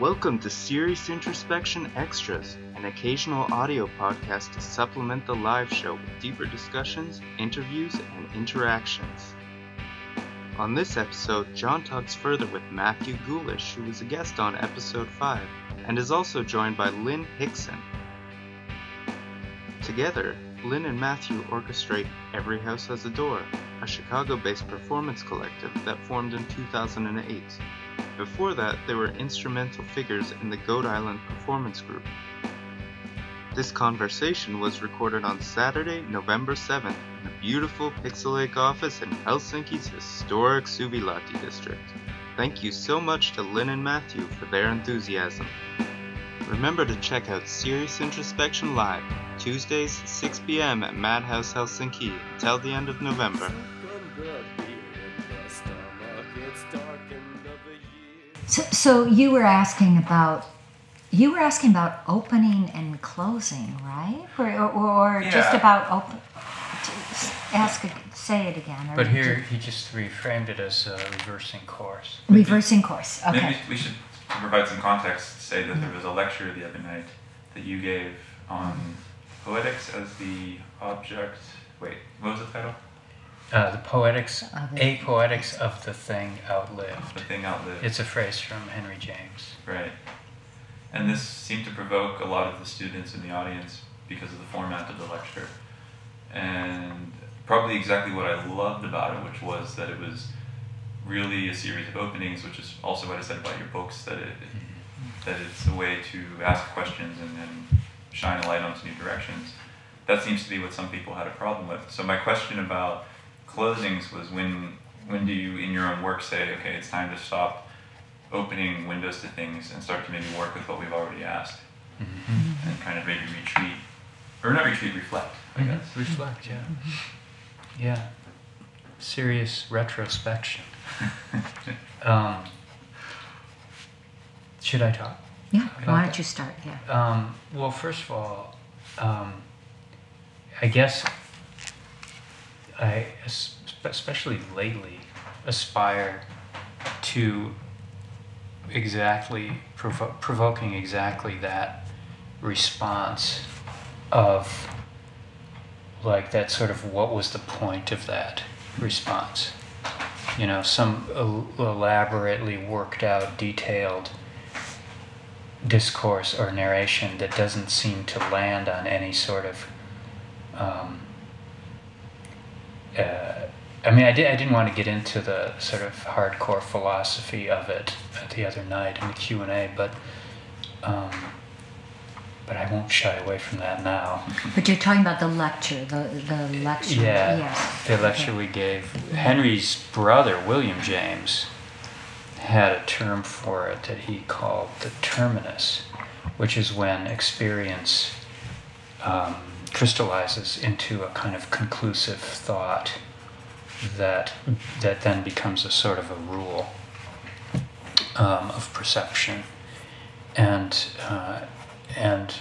Welcome to Serious Introspection Extras, an occasional audio podcast to supplement the live show with deeper discussions, interviews, and interactions. On this episode, John talks further with Matthew Goulish, who was a guest on episode 5, and is also joined by Lin Hixson. Together, Lin and Matthew orchestrate Every House Has a Door, a Chicago based performance collective that formed in 2008. Before that, they were instrumental figures in the Goat Island Performance Group. This conversation was recorded on Saturday, November 7th, in the beautiful Pixel Lake office in Helsinki's historic Suvilahti district. Thank you so much to Lin and Matthew for their enthusiasm. Remember to check out Serious Introspection Live, Tuesdays, 6 p.m. at Madhouse Helsinki until the end of November. So, so you were asking about you were asking about opening and closing, right? Or, or, or just Yeah. about open. Ask, ag- say it again. Or But here he just reframed it as a reversing course. reversing course. Okay. Maybe we should provide some context. Say that there was a lecture the other night that you gave on poetics as the object. Wait, what was the title? Uh, the poetics, a poetics of the thing outlived. The thing outlived. It's a phrase from Henry James. right. And this seemed to provoke a lot of the students in the audience because of the format of the lecture, and probably exactly what I loved about it, which was that it was really a series of openings, which is also what I said about your books that it that it's a way to ask questions and then shine a light onto new directions. That seems to be what some people had a problem with. So my question about closings was when when do you in your own work say, okay, it's time to stop opening windows to things and start to maybe work with what we've already asked and kind of maybe retreat or not retreat, reflect, I guess. Reflect, yeah. Yeah. Serious retrospection. Um, should I talk? yeah. Why don't you start? Yeah. Um, well, first of all, um, I guess I, es- especially lately, aspire to exactly provo- provoking exactly that response of like that sort of what was the point of that response? You know some el- elaborately worked out detailed discourse or narration that doesn't seem to land on any sort of um, uh, I mean, I, did, I didn't want to get into the sort of hardcore philosophy of it the other night in the Q and A, but um, but I won't shy away from that now. But you're talking about the lecture. The the lecture. Yeah, Yes. the lecture we gave. Henry's brother, William James, had a term for it that he called the terminus, which is when experience um, crystallizes into a kind of conclusive thought that that then becomes a sort of a rule um, of perception, and uh, and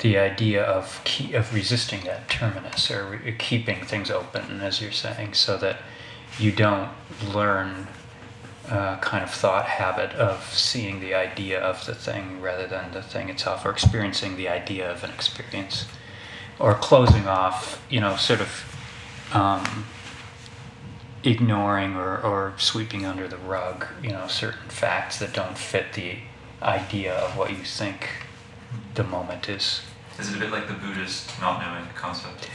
the idea of key, of resisting that terminus or re- keeping things open, as you're saying, so that you don't learn uh, kind of thought habit of seeing the idea of the thing rather than the thing itself, or experiencing the idea of an experience, or closing off, you know, sort of um, ignoring or, or sweeping under the rug, you know, certain facts that don't fit the idea of what you think the moment is. Is it a bit like the Buddhist not knowing concept?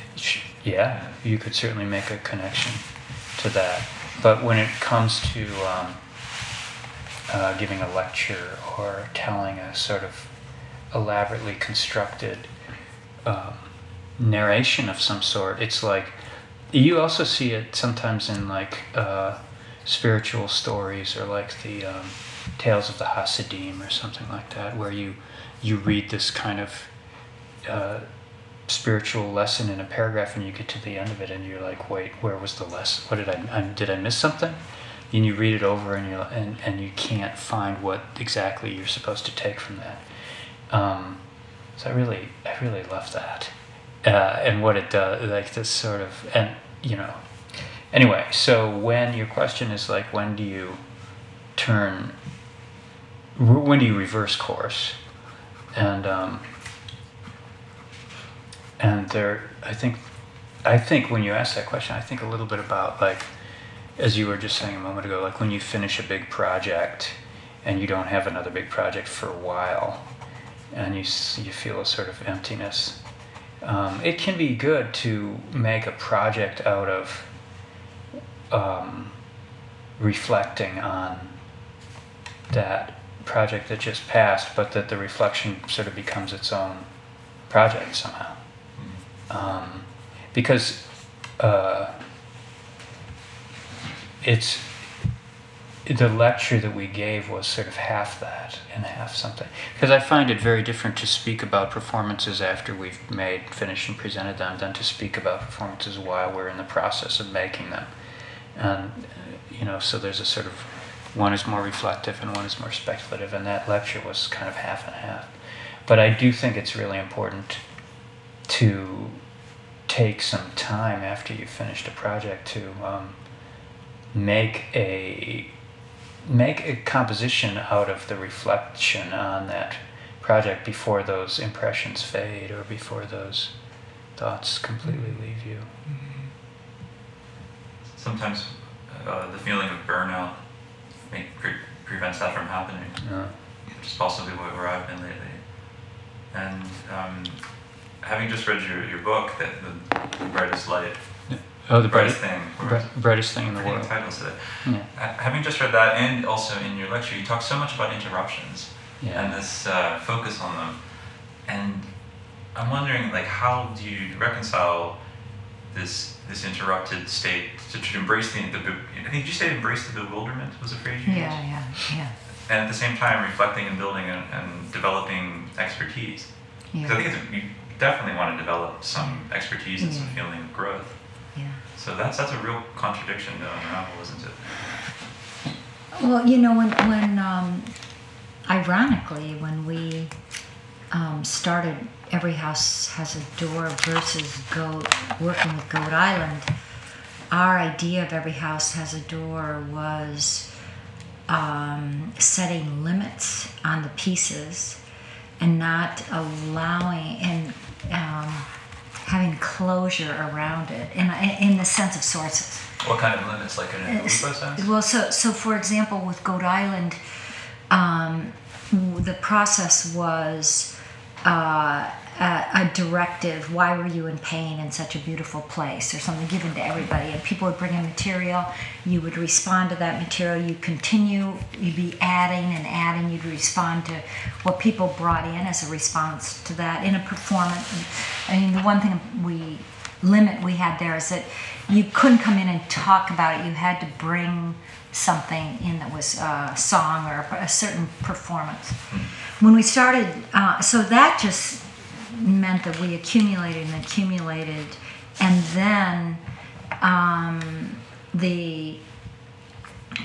Yeah, you could certainly make a connection to that. But when it comes to um, uh, giving a lecture or telling a sort of elaborately constructed um, narration of some sort, it's like you also see it sometimes in like uh, spiritual stories or like the um, tales of the Hasidim or something like that, where you you read this kind of uh, spiritual lesson in a paragraph and you get to the end of it and you're like wait where was the lesson what did i, I did i miss something? And you read it over and you and, and you can't find what exactly you're supposed to take from that. Um, so i really i really love that uh, and what it does like this sort of and you know anyway so when your question is like when do you turn when do you reverse course? And um, and there, I think, I think when you ask that question, I think a little bit about like, as you were just saying a moment ago, like when you finish a big project, and you don't have another big project for a while, and you you feel a sort of emptiness. Um, it can be good to make a project out of um, reflecting on that project that just passed, but that the reflection sort of becomes its own project somehow. Um, because uh, it's the lecture that we gave was sort of half that and half something. Because I find it very different to speak about performances after we've made, finished, and presented them than to speak about performances while we're in the process of making them. And, you know, so there's a sort of one is more reflective and one is more speculative, and that lecture was kind of half and half. But I do think it's really important to take some time after you've finished a project to um, make a make a composition out of the reflection on that project before those impressions fade or before those thoughts completely leave you. Sometimes uh, the feeling of burnout pre- prevents that from happening, Uh, which is possibly where where I've been lately. And um, having just read your, your book, that the, the brightest light, oh, the brightest brightest, thing, bri- brightest thing in the world. title to it. Yeah. Uh, Having just read that, and also in your lecture, you talk so much about interruptions and this uh, focus on them. And I'm wondering, like, how do you reconcile this this interrupted state to, to embrace the, the I think you said embrace the bewilderment was a phrase you Yeah, used, yeah, yeah. yeah. and at the same time reflecting and building and, and developing expertise. Because I think it's, you definitely want to develop some expertise and some feeling of growth. So that's that's a real contradiction to unravel, isn't it? Well, you know, when, when um, ironically, when we um, started Every House Has a Door versus Goat, working with Goat Island, our idea of Every House Has a Door was um, setting limits on the pieces and not allowing and um, having closure around it in, in the sense of sources. What kind of limits, like in a It's- sense? Well, so so for example, with Goat Island, um, the process was uh, a, a directive. Why were you in pain in such a beautiful place, or something given to everybody? And people would bring in material. You would respond to that material. You continue. You'd be adding and adding. You'd respond to what people brought in as a response to that in a performance. I mean, the one thing we limit we had there is that you couldn't come in and talk about it. You had to bring something in that was a song or a, a certain performance. When we started, uh, so that just meant that we accumulated and accumulated, and then um, the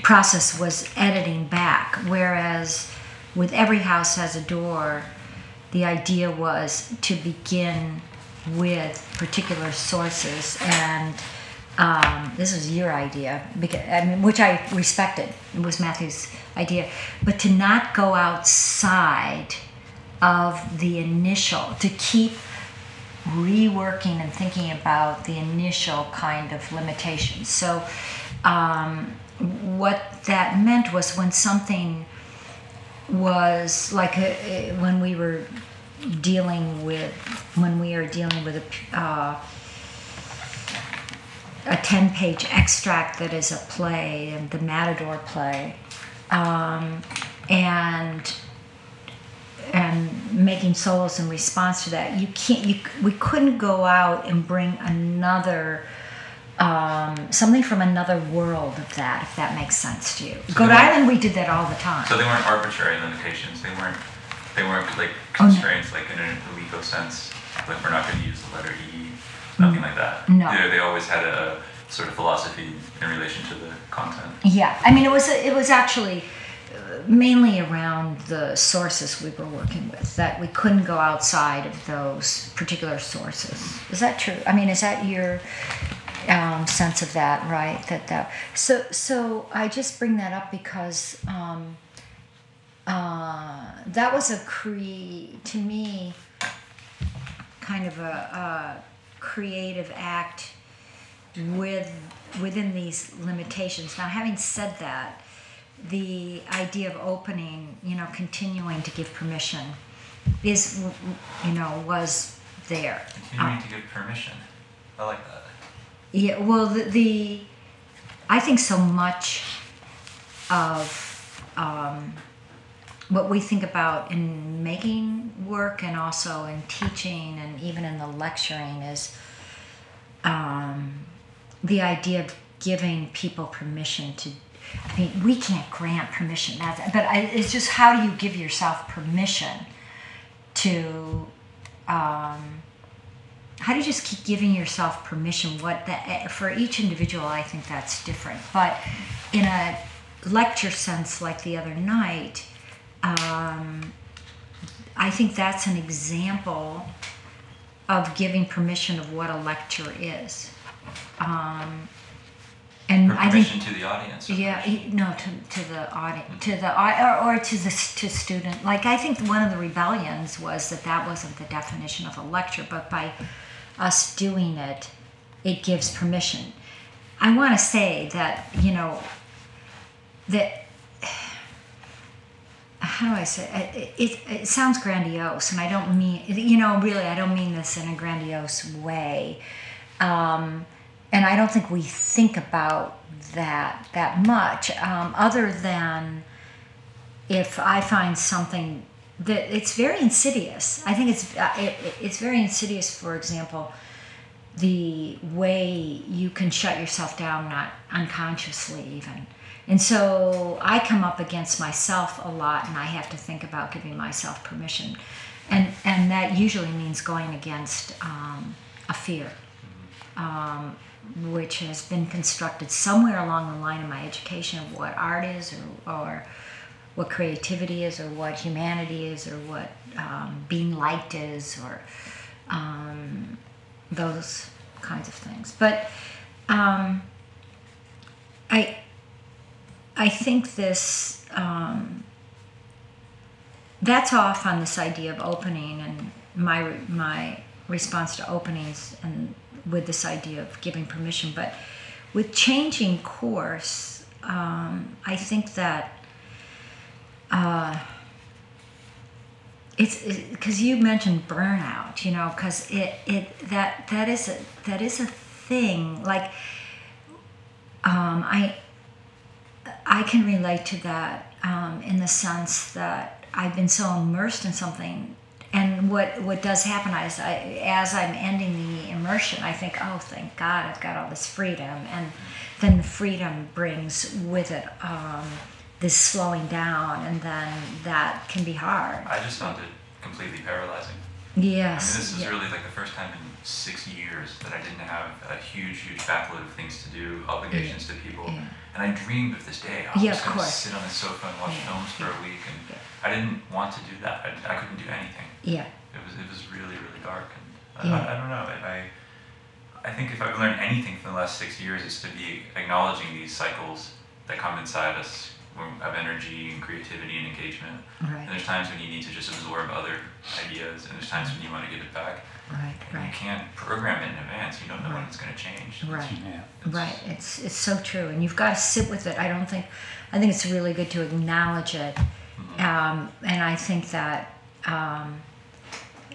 process was editing back. Whereas with every house has a door, the idea was to begin with particular sources. And um, this was your idea because I mean, which I respected. It was Matthew's idea. But to not go outside of the initial to keep reworking and thinking about the initial kind of limitations. So um, what that meant was when something was like a, when we were dealing with when we are dealing with a uh, a 10 page extract that is a play and the matador play um, and and making solos in response to that you can't you we couldn't go out and bring another um, something from another world of that if that makes sense to you goat island we did that all the time So they weren't arbitrary limitations. They weren't. They weren't like Oh, no. constraints, like in an illegal sense. Like we're not going to use the letter E. Nothing like that. No. They, they always had a sort of philosophy in relation to the content. Yeah, I mean, it was it was actually mainly around the sources we were working with that we couldn't go outside of those particular sources. Is that true? I mean, is that your um, sense of that, right? That that so so I just bring that up because um, uh, that was a cre to me kind of a, a creative act with within these limitations. Now, having said that, the idea of opening, you know, continuing to give permission, is you know was there. Continuing Uh, to give permission. I like that. yeah, well, the, the I think so much of um, what we think about in making work and also in teaching and even in the lecturing is um, the idea of giving people permission to. I mean, we can't grant permission, that's, but I, it's just how do you give yourself permission to um, how do you just keep giving yourself permission? What that for each individual i think that's different but in a lecture sense like the other night um, i think that's an example of giving permission of what a lecture is. Um, and i think permission to the audience. yeah, permission- no, to, to the audience, to the or, or to the to student. Like I think one of the rebellions was that that wasn't the definition of a lecture, but by us doing it, it gives permission. I want to say that you know that how do I say it, it, it sounds grandiose, and I don't mean you know really I don't mean this in a grandiose way, um, and I don't think we think about that that much, um, other than if I find something that it's very insidious. I think it's uh, it, it's very insidious. For example, the way you can shut yourself down, not unconsciously even. And so I come up against myself a lot, and I have to think about giving myself permission, and and that usually means going against um, a fear, um, which has been constructed somewhere along the line of my education of what art is, or or what creativity is, or what humanity is, or what um, being liked is, or um, those kinds of things. But um, I I think this um, that's off on this idea of opening and my my response to openings and with this idea of giving permission. But with changing course, um, I think that. Uh, it's because you mentioned burnout you know because it it that that is a that is a thing like um, i i can relate to that um, in the sense that i've been so immersed in something and what what does happen is I, as i'm ending the immersion i think oh thank god i've got all this freedom and then the freedom brings with it um, this slowing down and then that can be hard I just found it completely paralyzing. Yes. I mean, this is yeah. really like the first time in six years that I didn't have a huge, huge backload of things to do, obligations to people. Yeah. And I dreamed of this day. I was Yeah, just going to sit on the sofa and watch Yeah, films for yeah, a week, and yeah. I didn't want to do that. I, I couldn't do anything. Yeah. It was it was really really dark, and I, Yeah. I, I don't know. I, I I think if I've learned anything from the last six years, is to be acknowledging these cycles that come inside us of energy and creativity and engagement. And there's times when you need to just absorb other ideas, and there's times when you want to get it back. Right. And you can't program it in advance. You don't know when it's going to change. Right. Yeah. It's- Right. It's it's so true, and you've got to sit with it. I don't think. I think it's really good to acknowledge it, Mhm. um, and I think that. Um,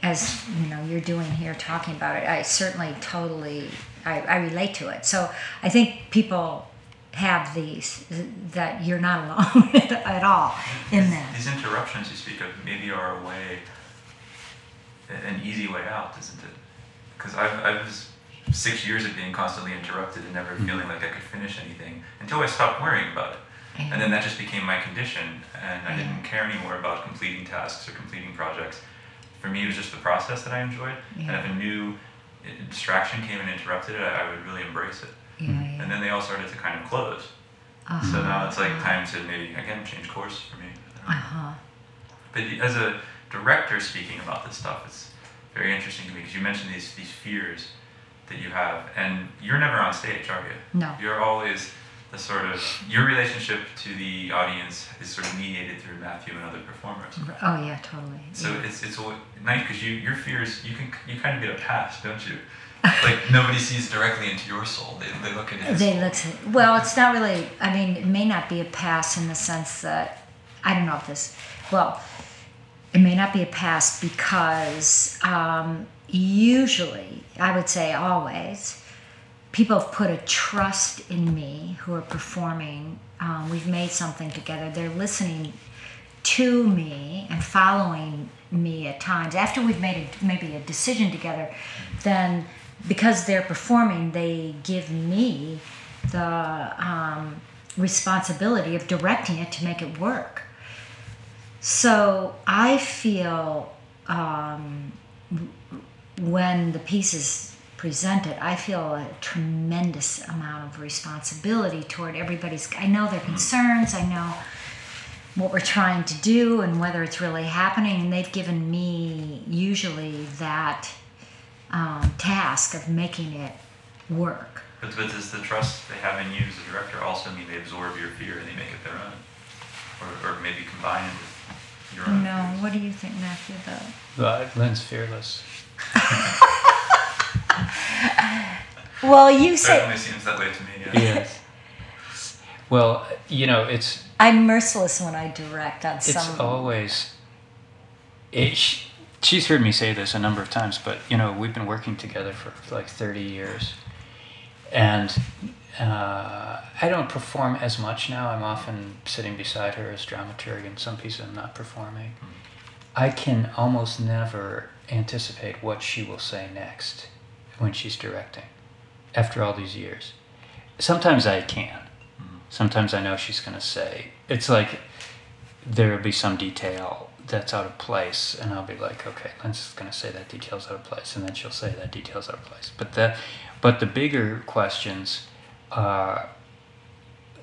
as you know, you're doing here, talking about it, I certainly totally, I, I relate to it. So I think people have these that you're not alone at all in These- that. These interruptions you speak of maybe are a way, an easy way out, isn't it? Because I, I was six years of being constantly interrupted and never Mhm. feeling like I could finish anything until I stopped worrying about it. And then that just became my condition, and I Yeah. didn't care anymore about completing tasks or completing projects. For me, it was just the process that I enjoyed. And if a new uh, distraction came and interrupted it, I I would really embrace it. yeah, yeah. And then they all started to kind of close. So Uh-huh, now it's like uh-huh. time to maybe again change course for me. I don't know. Uh-huh. But as a director speaking about this stuff, it's very interesting to me because you mentioned these these fears that you have, and you're never on stage, are you? No. You're always sort of your relationship to the audience is sort of mediated through Matthew and other performers. Oh yeah, totally. So yeah. it's it's nice because you your fears you can you kind of get a pass, don't you? Like nobody sees directly into your soul. They, they look at his. They soul. look at, well, it's not really, I mean, it may not be a pass in the sense that, I don't know if this, well, it may not be a pass because um, usually, I would say always, people have put a trust in me who are performing. Um, we've made something together. They're listening to me and following me at times. After we've made a, maybe a decision together, then because they're performing, they give me the um, responsibility of directing it to make it work. So I feel um, when the piece is presented, I feel a tremendous amount of responsibility toward everybody's. I know their concerns. I know what we're trying to do and whether it's really happening. And they've given me usually that um, task of making it work. But, but does the trust they have in you as a director also mean they absorb your fear and they make it their own, or, or maybe combine it with your own? No, fears? what do you think, Matthew? Though. But Lin's fearless. Well, you say Certainly seems that way to me. Yeah. Yes. well, you know, it's I'm merciless when I direct on it's some. It's always it, sh- she's heard me say this a number of times but you know we've been working together for like 30 years and uh, i don't perform as much now i'm often sitting beside her as dramaturg in some pieces i'm not performing i can almost never anticipate what she will say next when she's directing after all these years. Sometimes i can. Sometimes i know she's going to say. It's like there'll be some detail that's out of place and i'll be like okay lin's going to say that detail's out of place and then she'll say that detail's out of place. But the but the bigger questions are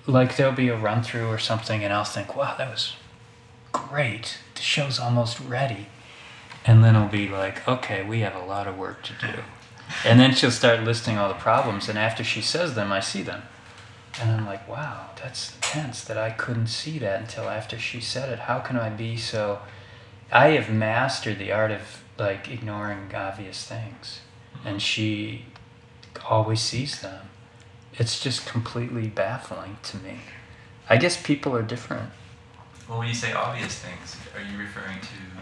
like there'll be a run through or something and i'll think wow that was great. The show's almost ready. And then I'll be like okay we have a lot of work to do and then she'll start listing all the problems and after she says them i see them and I'm like, wow, that's intense that I couldn't see that until after she said it. How can I be so? I have mastered the art of like ignoring obvious things, and she always sees them. It's just completely baffling to me. I guess people are different. Well, when you say obvious things, are you referring to?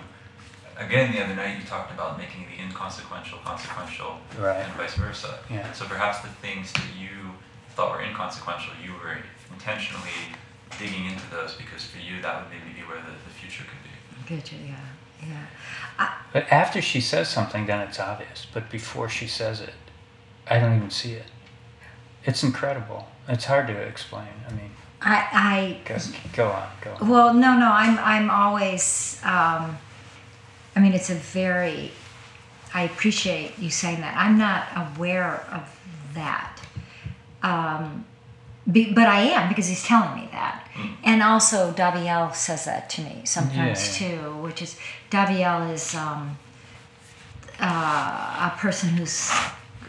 Again, the other night you talked about making the inconsequential consequential, Right. and vice versa. Yeah. So perhaps the things that you thought were inconsequential, you were intentionally digging into those because for you that would maybe be where the, the future could be. Good, yeah, yeah. But after she says something, then it's obvious. But before she says it, I don't even see it. It's incredible. It's hard to explain. I mean, I, go, go on, go on. well, no, no. I'm, I'm always. Um, I mean, it's a very. I appreciate you saying that. I'm not aware of that. Um, be, but I am because he's telling me that. And also, Daviel says that to me sometimes Yeah, too, which is Daviel is um, uh, a person who's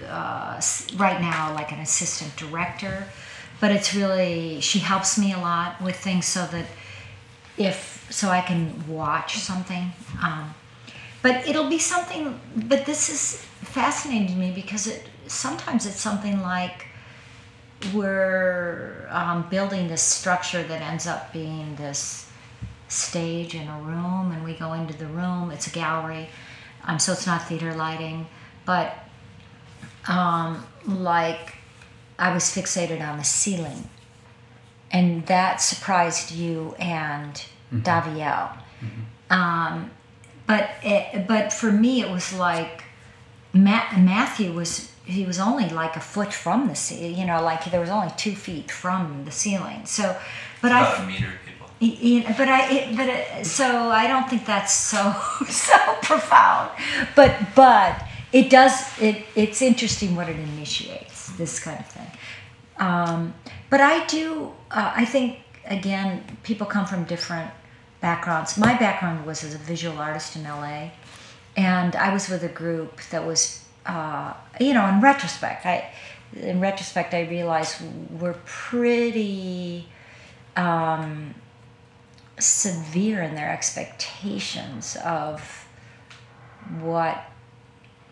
uh, right now like an assistant director, but it's really she helps me a lot with things so that if so I can watch something. Um, but it'll be something. But this is fascinating to me because it sometimes it's something like we're um, building this structure that ends up being this stage in a room, and we go into the room. It's a gallery, um, so it's not theater lighting, but um, like I was fixated on the ceiling, and that surprised you and Daviel. Um, but it, but for me, it was like Ma- Matthew was he was only like a foot from the ceiling. You know, like there was only two feet from the ceiling. So, but I About a meter, people. Y- y- but I, it, but it, so I don't think that's so so profound. But but it does it. It's interesting what it initiates. This kind of thing. Um, but I do. Uh, I think again, people come from different backgrounds. My background was as a visual artist in LA, and I was with a group that was, uh, you know, in retrospect, I in retrospect, I realized we're pretty um, severe in their expectations of what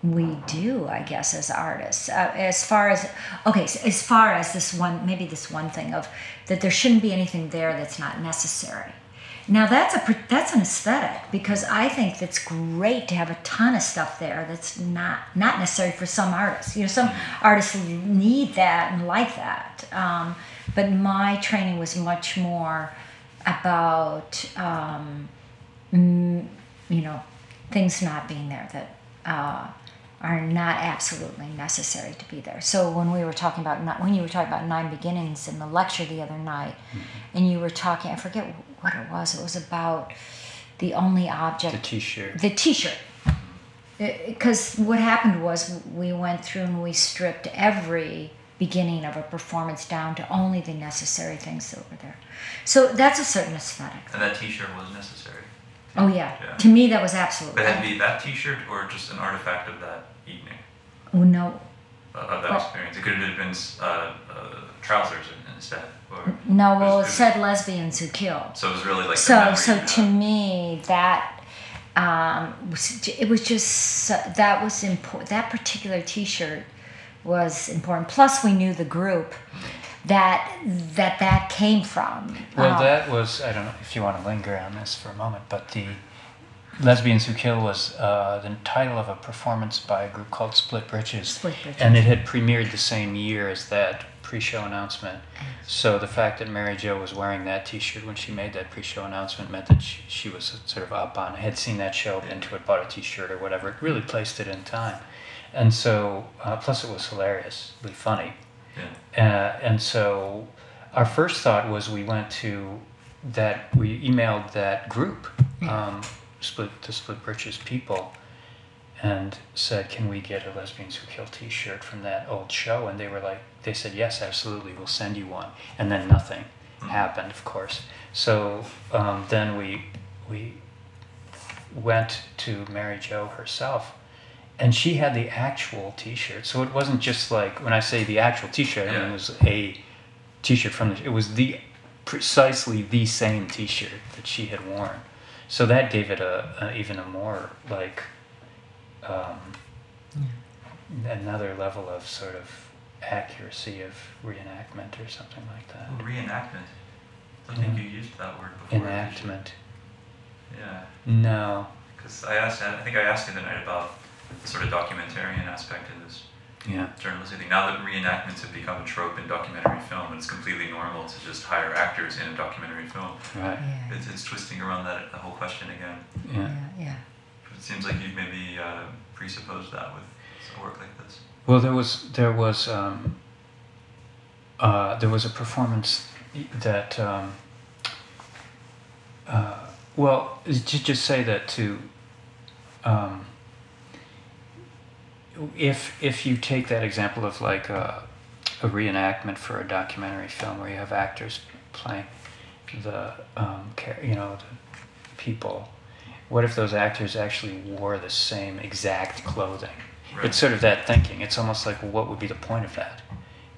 we do, I guess, as artists. Uh, as far as okay, so as far as this one, maybe this one thing of that there shouldn't be anything there that's not necessary. Now that's a that's an aesthetic because I think it's great to have a ton of stuff there that's not not necessary for some artists. You know, some artists need that and like that. Um, but my training was much more about um, you know things not being there that uh, are not absolutely necessary to be there. So when we were talking about not, when you were talking about nine beginnings in the lecture the other night, Mm-hmm. and you were talking, I forget what it was. It was about the only object The T-shirt. the t-shirt because what happened was we went through and we stripped every beginning of a performance down to only the necessary things that were there so that's a certain aesthetic And that T-shirt was necessary. oh yeah, Yeah. to me that was absolutely But had to be that T-shirt or just an artifact of that evening, oh, no uh, of that Well- experience. It could have been uh, uh, trousers instead, or no well was- it was- said lesbians who kill so it was really like so memory so to me that um, was, it was just so- that was important that particular t-shirt was important plus we knew the group that that that came from Well, Um, that was, I don't know if you want to linger on this for a moment, but the Lesbians Who Kill was uh, the title of a performance by a group called Split Britches. Split Britches. And it had premiered the same year as that pre show announcement. So the fact that Mary Jo was wearing that t shirt when she made that pre show announcement meant that she, she was sort of up on, had seen that show, been to it, bought a t shirt or whatever. It really placed it in time. And so, uh, plus it was hilariously funny. Yeah. Uh, and so our first thought was we went to that, we emailed that group, um, split the Split Britches people, and said, can we get a Lesbians Who Kill t-shirt from that old show? And they were like, they said, yes, absolutely, we'll send you one. And then nothing happened, of course. So um, then we, we went to Mary Jo herself and she had the actual t-shirt so it wasn't just like when i say the actual t-shirt i mean Yeah. it was a t-shirt from the it was the precisely the same t-shirt that she had worn so that gave it a, a even a more like um, another level of sort of accuracy of reenactment or something like that Oh, reenactment. I think Yeah. you used that word before. did enactment Yeah, no because I asked. I think I asked you the night about the sort of documentarian aspect of this yeah journalistic thing. Now that reenactments have become a trope in documentary film, it's completely normal to just hire actors in a documentary film, right yeah, it's, it's twisting around that the whole question again. yeah yeah, yeah. It seems like you've maybe uh, presupposed that with a work like this. Well, there was there was um, uh, there was a performance that um, uh, well to just say that to um, if if you take that example of like a, a reenactment for a documentary film where you have actors playing the um, you know the people what if those actors actually wore the same exact clothing Right. it's sort of that thinking. It's almost like what would be the point of that?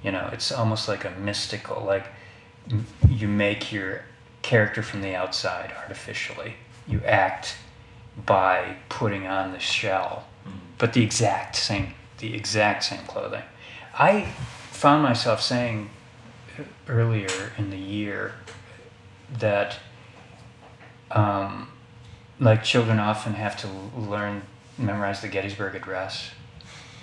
You know it's almost like a mystical like m- you make your character from the outside artificially. You act by putting on the shell Mhm. but the exact same the exact same clothing. I found myself saying uh, earlier in the year that um, like children often have to learn memorize the gettysburg address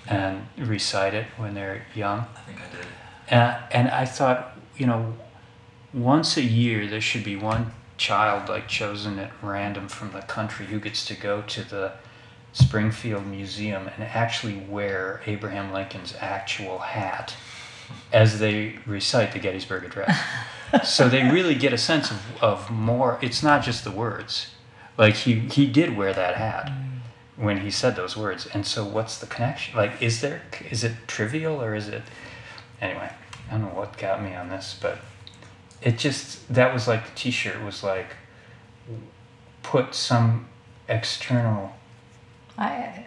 and recite it when they're young I think I did. and, and I thought, you know, once a year there should be one child like chosen at random from the country who gets to go to the Springfield Museum and actually wear Abraham Lincoln's actual hat as they recite the Gettysburg Address. so they really get a sense of, of more. It's not just the words. Like he, he did wear that hat mm. When he said those words. And so what's the connection? Like, is there, is it trivial or is it, anyway, I don't know what got me on this, but it just, that was like the t-shirt was like, put some external, I,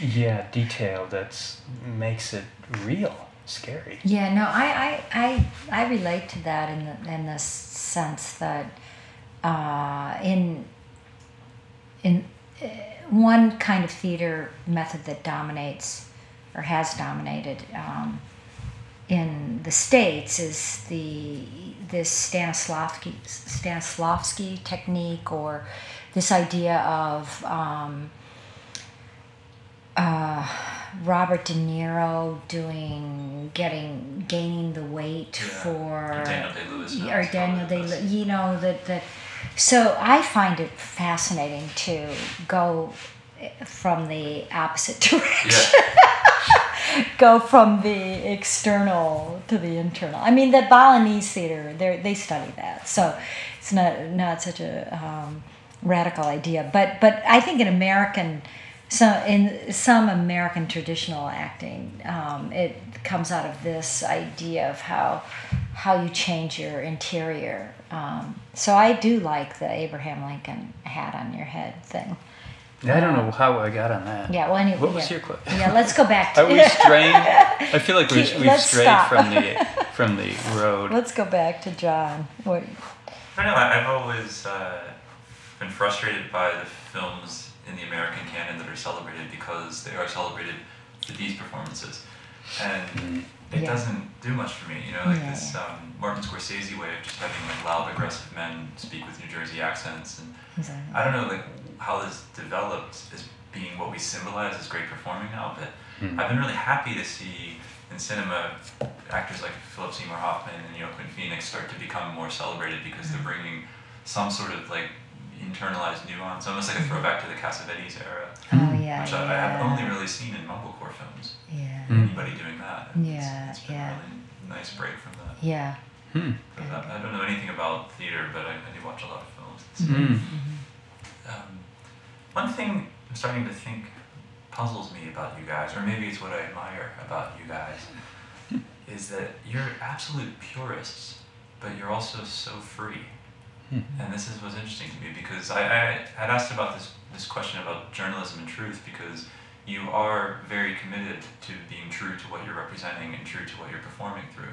yeah, detail that's makes it real. scary. Yeah, no, I, I, I, I relate to that in the in the sense that uh, in in one kind of theater method that dominates or has dominated um, in the states is the this Stanislavski Stanislavski technique or this idea of um, uh, Robert De Niro doing getting gaining the weight Yeah. for Or Daniel Day-Lewis or Daniel Day you know that that so I find it fascinating to go from the opposite direction go from the external to the internal. I mean, the Balinese theater, they they study that, so it's not not such a um, radical idea. But but I think in American, some in some American traditional acting, um, it comes out of this idea of how how you change your interior. Um, so I do like the Abraham Lincoln hat on your head thing. I don't know how I got on that. Yeah. Well, anyway. What was yeah. your que- Yeah. Let's go back. To, Are we straying? I feel like we've, we've strayed stop. from the from the road. Let's go back to John. What, I don't know. I- I've always uh, been frustrated by the films in the American canon that are celebrated because they are celebrated for these performances, and it Yeah. doesn't do much for me. You know, like Yeah, this um, Martin Scorsese way of just having like loud, aggressive men speak with New Jersey accents, and I don't know like how this developed as being what we symbolize as great performing now, but Hmm. I've been really happy to see in cinema actors like Philip Seymour Hoffman and Joaquin Phoenix start to become more celebrated because they're bringing some sort of like internalized nuance, almost like a throwback to the Cassavetes era, oh yeah. which yeah. I, I have only really seen in mumblecore films. Yeah. Mm. Anybody doing that? and it's- Yeah, it's been yeah. a really nice break from that. Yeah. Hmm. But I, I don't know anything about theater, but I, I do watch a lot of films. Mm. Um, one thing I'm starting to think puzzles me about you guys, or maybe it's what I admire about you guys, is that you're absolute purists, but you're also so free. Hmm. And this is what's interesting to me because I, I had asked about this, this question about journalism and truth because you are very committed to being true to what you're representing and true to what you're performing through.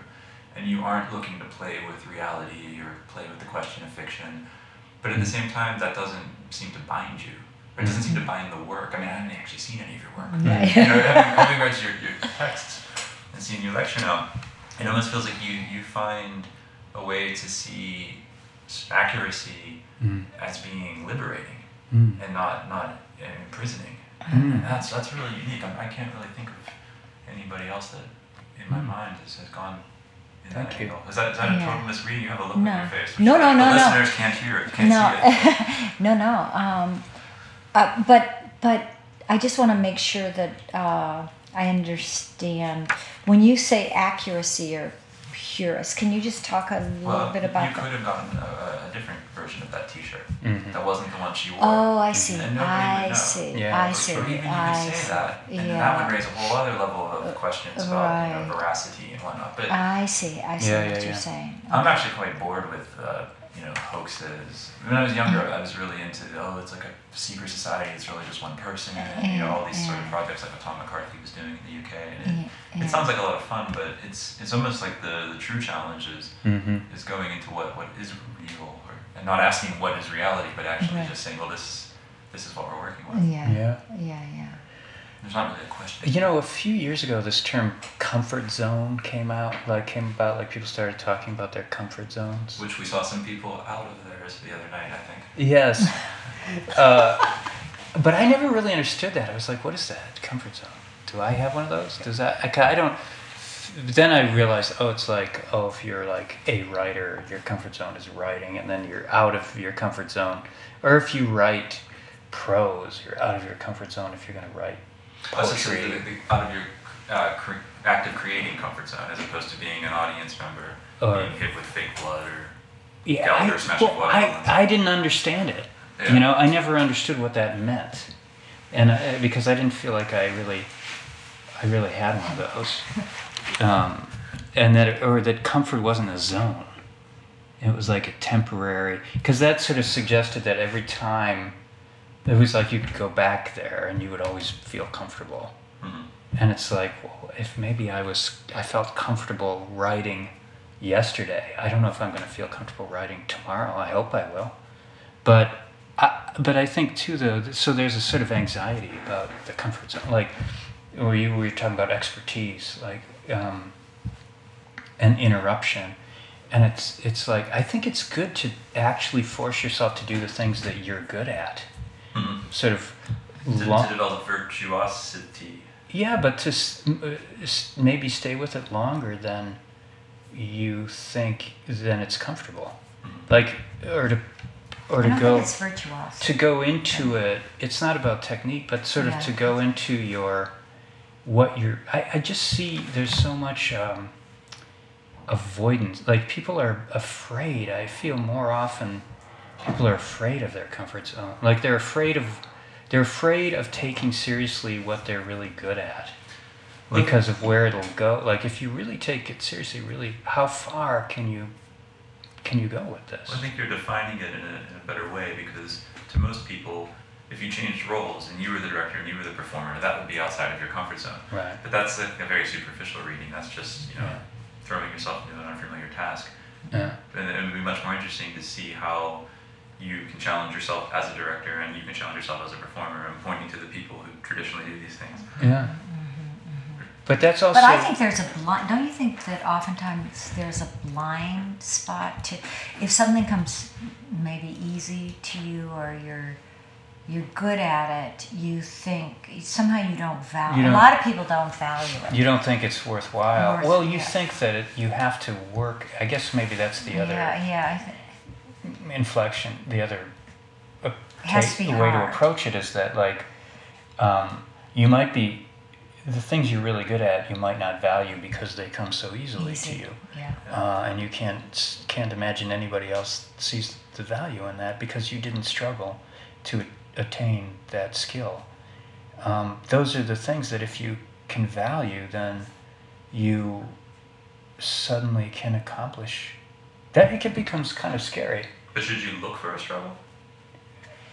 And you aren't looking to play with reality or play with the question of fiction. But at the same time, that doesn't seem to bind you. Or it doesn't seem to bind the work. I mean, I haven't actually seen any of your work. Right. you know, having, having read your, your texts and seen your lecture now, it almost feels like you, you find a way to see accuracy Mm. as being liberating Mm. and not not imprisoning. Mm. And that's that's really unique. I, I can't really think of anybody else that in my Mm. mind has, has gone in Thank that you. angle. Is that, is that a Yeah. total misreading? You have a look No. on your face. which No, no, the no, no. listeners can't hear it. Can't no, see it. no, no. Um, uh, but but I just want to make sure that uh, I understand when you say accuracy or purist. Can you just talk a little Well, bit about you about could have gotten a, a different version of that T-shirt. Mhm. That wasn't the one she wore. Oh, I see. And nobody would I see. Yeah. I see. Or even you I could say see. that, and then that would raise a whole other level of questions about you know, veracity and whatnot. But I see. I see Yeah, what yeah, you're yeah. saying. I'm actually quite bored with uh, you know hoaxes. When I was younger, I was really into oh, it's like a secret society. It's really just one person, and you know all these sort of projects like what Tom McCarthy was doing in the UK. And it, Yeah, yeah. it sounds like a lot of fun, but it's it's almost like the the true challenge is Mhm. is going into what what is real, or, and not asking what is reality, but actually Right. just saying, well, this this is what we're working with. Yeah. Yeah. Yeah. Yeah. There's not really a question. You know, a few years ago, this term "comfort zone" came out. Like, came about. Like, people started talking about their comfort zones. Which we saw some people out of theirs the other night, I think. Yes. uh, but I never really understood that. I was like, what is that? Comfort zone. Do I have one of those? Does that? I, I don't. Then I realized, oh, it's like, oh, if you're like a writer, your comfort zone is writing, and then you're out of your comfort zone. Or if you write prose, you're out of your comfort zone if you're going to write The, the, out of your uh, cre- active creating comfort zone, as opposed to being an audience member, Or- being hit with fake blood, or Yeah, Gallagher I, smashing well, watermelons. I, I didn't understand it. Yeah. You know, I never understood what that meant, and I, because I didn't feel like I really, I really had one of those, um, and that it, or that comfort wasn't a zone. It was like a temporary, because that sort of suggested that every time, it was like you could go back there and you would always feel comfortable. Mhm. and it's like, well, if maybe I was, I felt comfortable writing yesterday. I don't know if I'm going to feel comfortable writing tomorrow. I hope I will, but. I, but I think too, though. So there's a sort of anxiety about the comfort zone, like you were talking about expertise, like um, an interruption, and it's it's like I think it's good to actually force yourself to do the things that you're good at, Mhm. sort of. To, lo- to develop virtuosity. yeah, but to uh, maybe stay with it longer than you think then it's comfortable, like or to or I to don't go think it's to go into it it's not about technique but sort of Yeah. to go into your what you're I, I just see there's so much um, avoidance like people are afraid i feel more often people are afraid of their comfort zone like they're afraid of they're afraid of taking seriously what they're really good at because of where it'll go like if you really take it seriously really how far can you can you go with this I think you're defining it in a, in a better way because to most people, if you changed roles and you were the director and you were the performer, that would be outside of your comfort zone. right But that's like a very superficial reading. That's just you know Yeah. throwing yourself into an unfamiliar task. yeah And it would be much more interesting to see how you can challenge yourself as a director and you can challenge yourself as a performer and pointing to the people who traditionally do these things. Yeah. Mm-hmm, mm-hmm. But that's also. But I think there's a blind. Don't you think that oftentimes there's a blind spot to, if something comes maybe easy to you or you're you're good at it, you think somehow you don't value. You A don't- lot of people don't value it. you don't think it's worthwhile. Worth- well, you yeah. think that it, you have to work. I guess maybe that's the other Yeah, yeah. Inflection. The other uh, take- way to approach it is that like um, you might be the things you're really good at. You might not value because they come so easily easy. to you. Yeah. uh, and you can't can't imagine anybody else sees the value in that because you didn't struggle to attain that skill. Um, those are the things that if you can value, then you suddenly can accomplish. That it becomes kind of scary. But should you look for a struggle?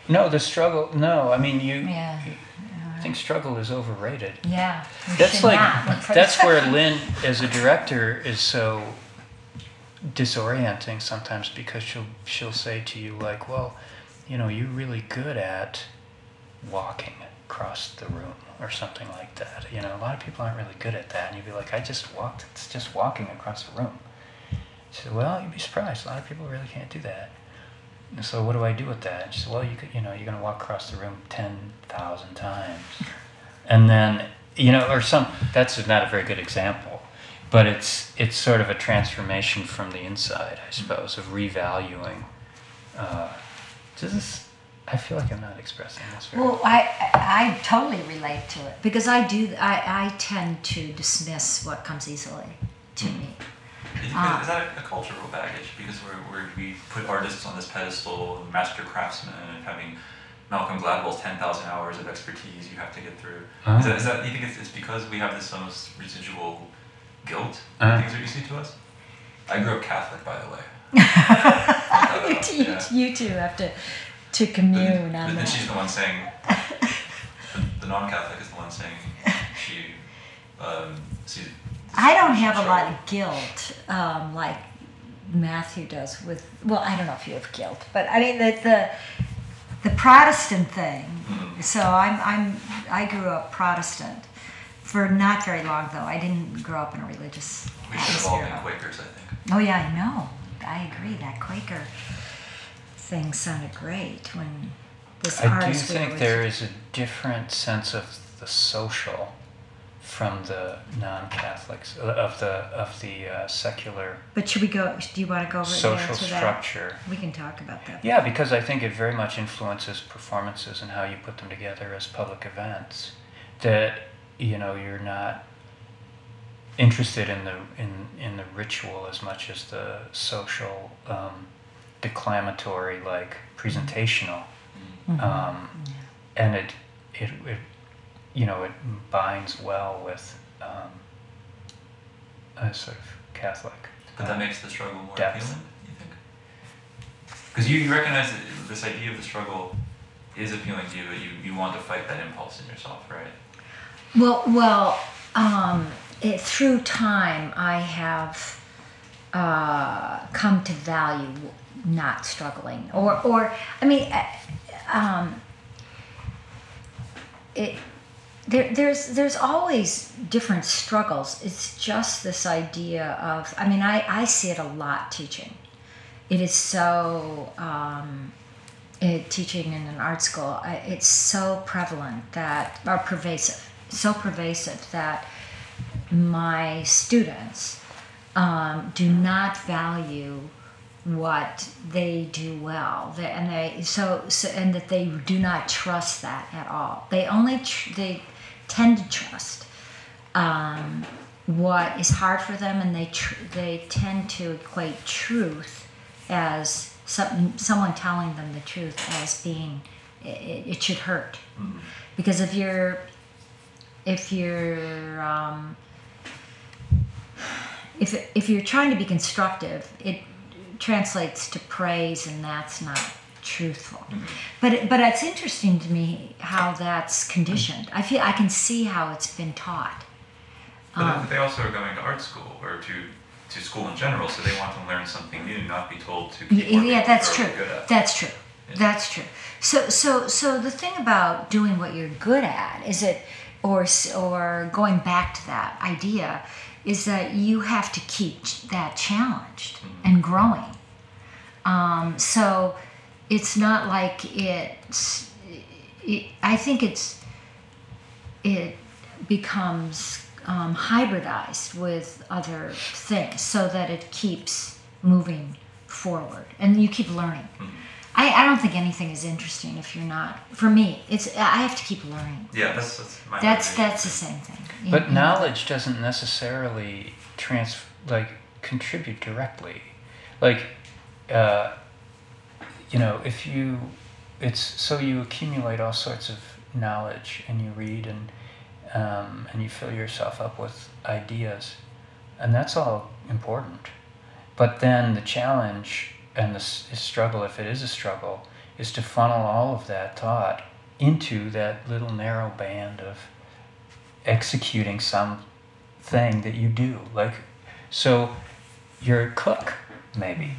No, the struggle. No, I mean you. Yeah. I think struggle is overrated. Yeah. That's like not look for that's where Lin, as a director, is so disorienting sometimes because she'll she'll say to you like, "Well, you know, you're really good at walking across the room or something like that." You know, a lot of people aren't really good at that, and you'd be like, "I just walked. It's just walking across the room." She said, "Well, you'd be surprised. A lot of people really can't do that." And so, what do I do with that? And she said, "Well, you could, you know, you're gonna walk across the room ten thousand times." and then you know or some that's not a very good example but it's it's sort of a transformation from the inside i suppose of revaluing uh, does this i feel like i'm not expressing this very Well, I, I I totally relate to it because I do I, I tend to dismiss what comes easily to Mm. me. Do you think Ah. that- is that a, a cultural baggage? Because we're, we're, we put artists on this pedestal, master craftsmen, and having Malcolm Gladwell's 10,000 hours of expertise you have to get through. Ah. Is, that, is that, you think it's, it's because we have this almost residual guilt? Ah. Things are easy to us? I grew up Catholic, by the way. you, two, yeah. you two have to to commune but on then she's the one saying, the, the non-Catholic is the one saying she um, sees. I don't have a lot of guilt um, like Matthew does with. Well, I don't know if you have guilt, but I mean the the, the Protestant thing. Mhm. So I'm I'm I grew up Protestant for not very long though. I didn't grow up in a religious We should have all been. Quakers, I think. Oh yeah, I know. I agree. That Quaker thing sounded great when this i do artist we think there is a different sense of the social from the non-catholics uh, of the of the uh, secular But should we go? Do you want to go over social there to that? structure We can talk about that. Yeah, because I think it very much influences performances and how you put them together as public events. That you know you're not interested in the in in the ritual as much as the social, um, declamatory, like presentational, Mhm. um, and it, it it you know it binds well with um, a sort of Catholic. But that makes the struggle more depth. appealing, you think? Because you, you recognize that this idea of the struggle is appealing to you, but you, you want to fight that impulse in yourself, right? Well, well, um, it, through time, I have uh, come to value not struggling, or, or I mean, uh, um, it. There, there's there's always different struggles. It's just this idea of I mean I, I see it a lot teaching. It is so um, it, teaching in an art school. It's so prevalent that or pervasive, so pervasive that my students um, do not value what they do well and they so, so and that they do not trust that at all they only tr- they tend to trust um, what is hard for them and they tr- they tend to equate truth as some, someone telling them the truth as being it, it should hurt. Because if you're if you're um, if, if you're trying to be constructive, it translates to praise, and that's not truthful. But it, but it's interesting to me how that's conditioned. I feel I can see how it's been taught. But Um, they also are going to art school or to to school in general, so they want to learn something new, not be told to keep Y- yeah, that's true. good at. That's true. Yeah. That's true. So so so the thing about doing what you're good at is it or or going back to that idea is that you have to keep that challenged and growing. Um, so it's not like it's. It, I think it's it becomes um, hybridized with other things so that it keeps moving forward and you keep learning. I, I don't think anything is interesting if you're not. For me, it's I have to keep learning. Yeah, that's that's my That's that's the same thing. You- But you know, knowledge doesn't necessarily trans like contribute directly. Like, uh, you know, if you, it's so you accumulate all sorts of knowledge and you read and um, and you fill yourself up with ideas, and that's all important. But then the challenge and the struggle, if it is a struggle, is to funnel all of that thought into that little narrow band of executing some thing that you do. Like so you're a cook maybe.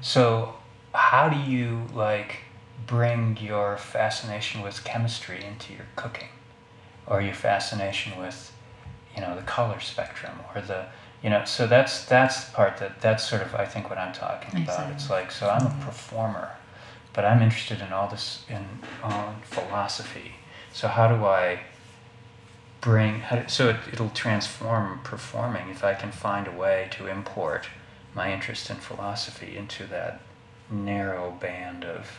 So how do you like bring your fascination with chemistry into your cooking? Or your fascination with you know the color spectrum or the you know so that's that's the part that that's sort of i think what i'm talking about. it's like so i'm a mm-hmm. performer but i'm interested in all this in on philosophy. So how do i bring how do, so it, it'll transform performing if i can find a way to import my interest in philosophy into that narrow band of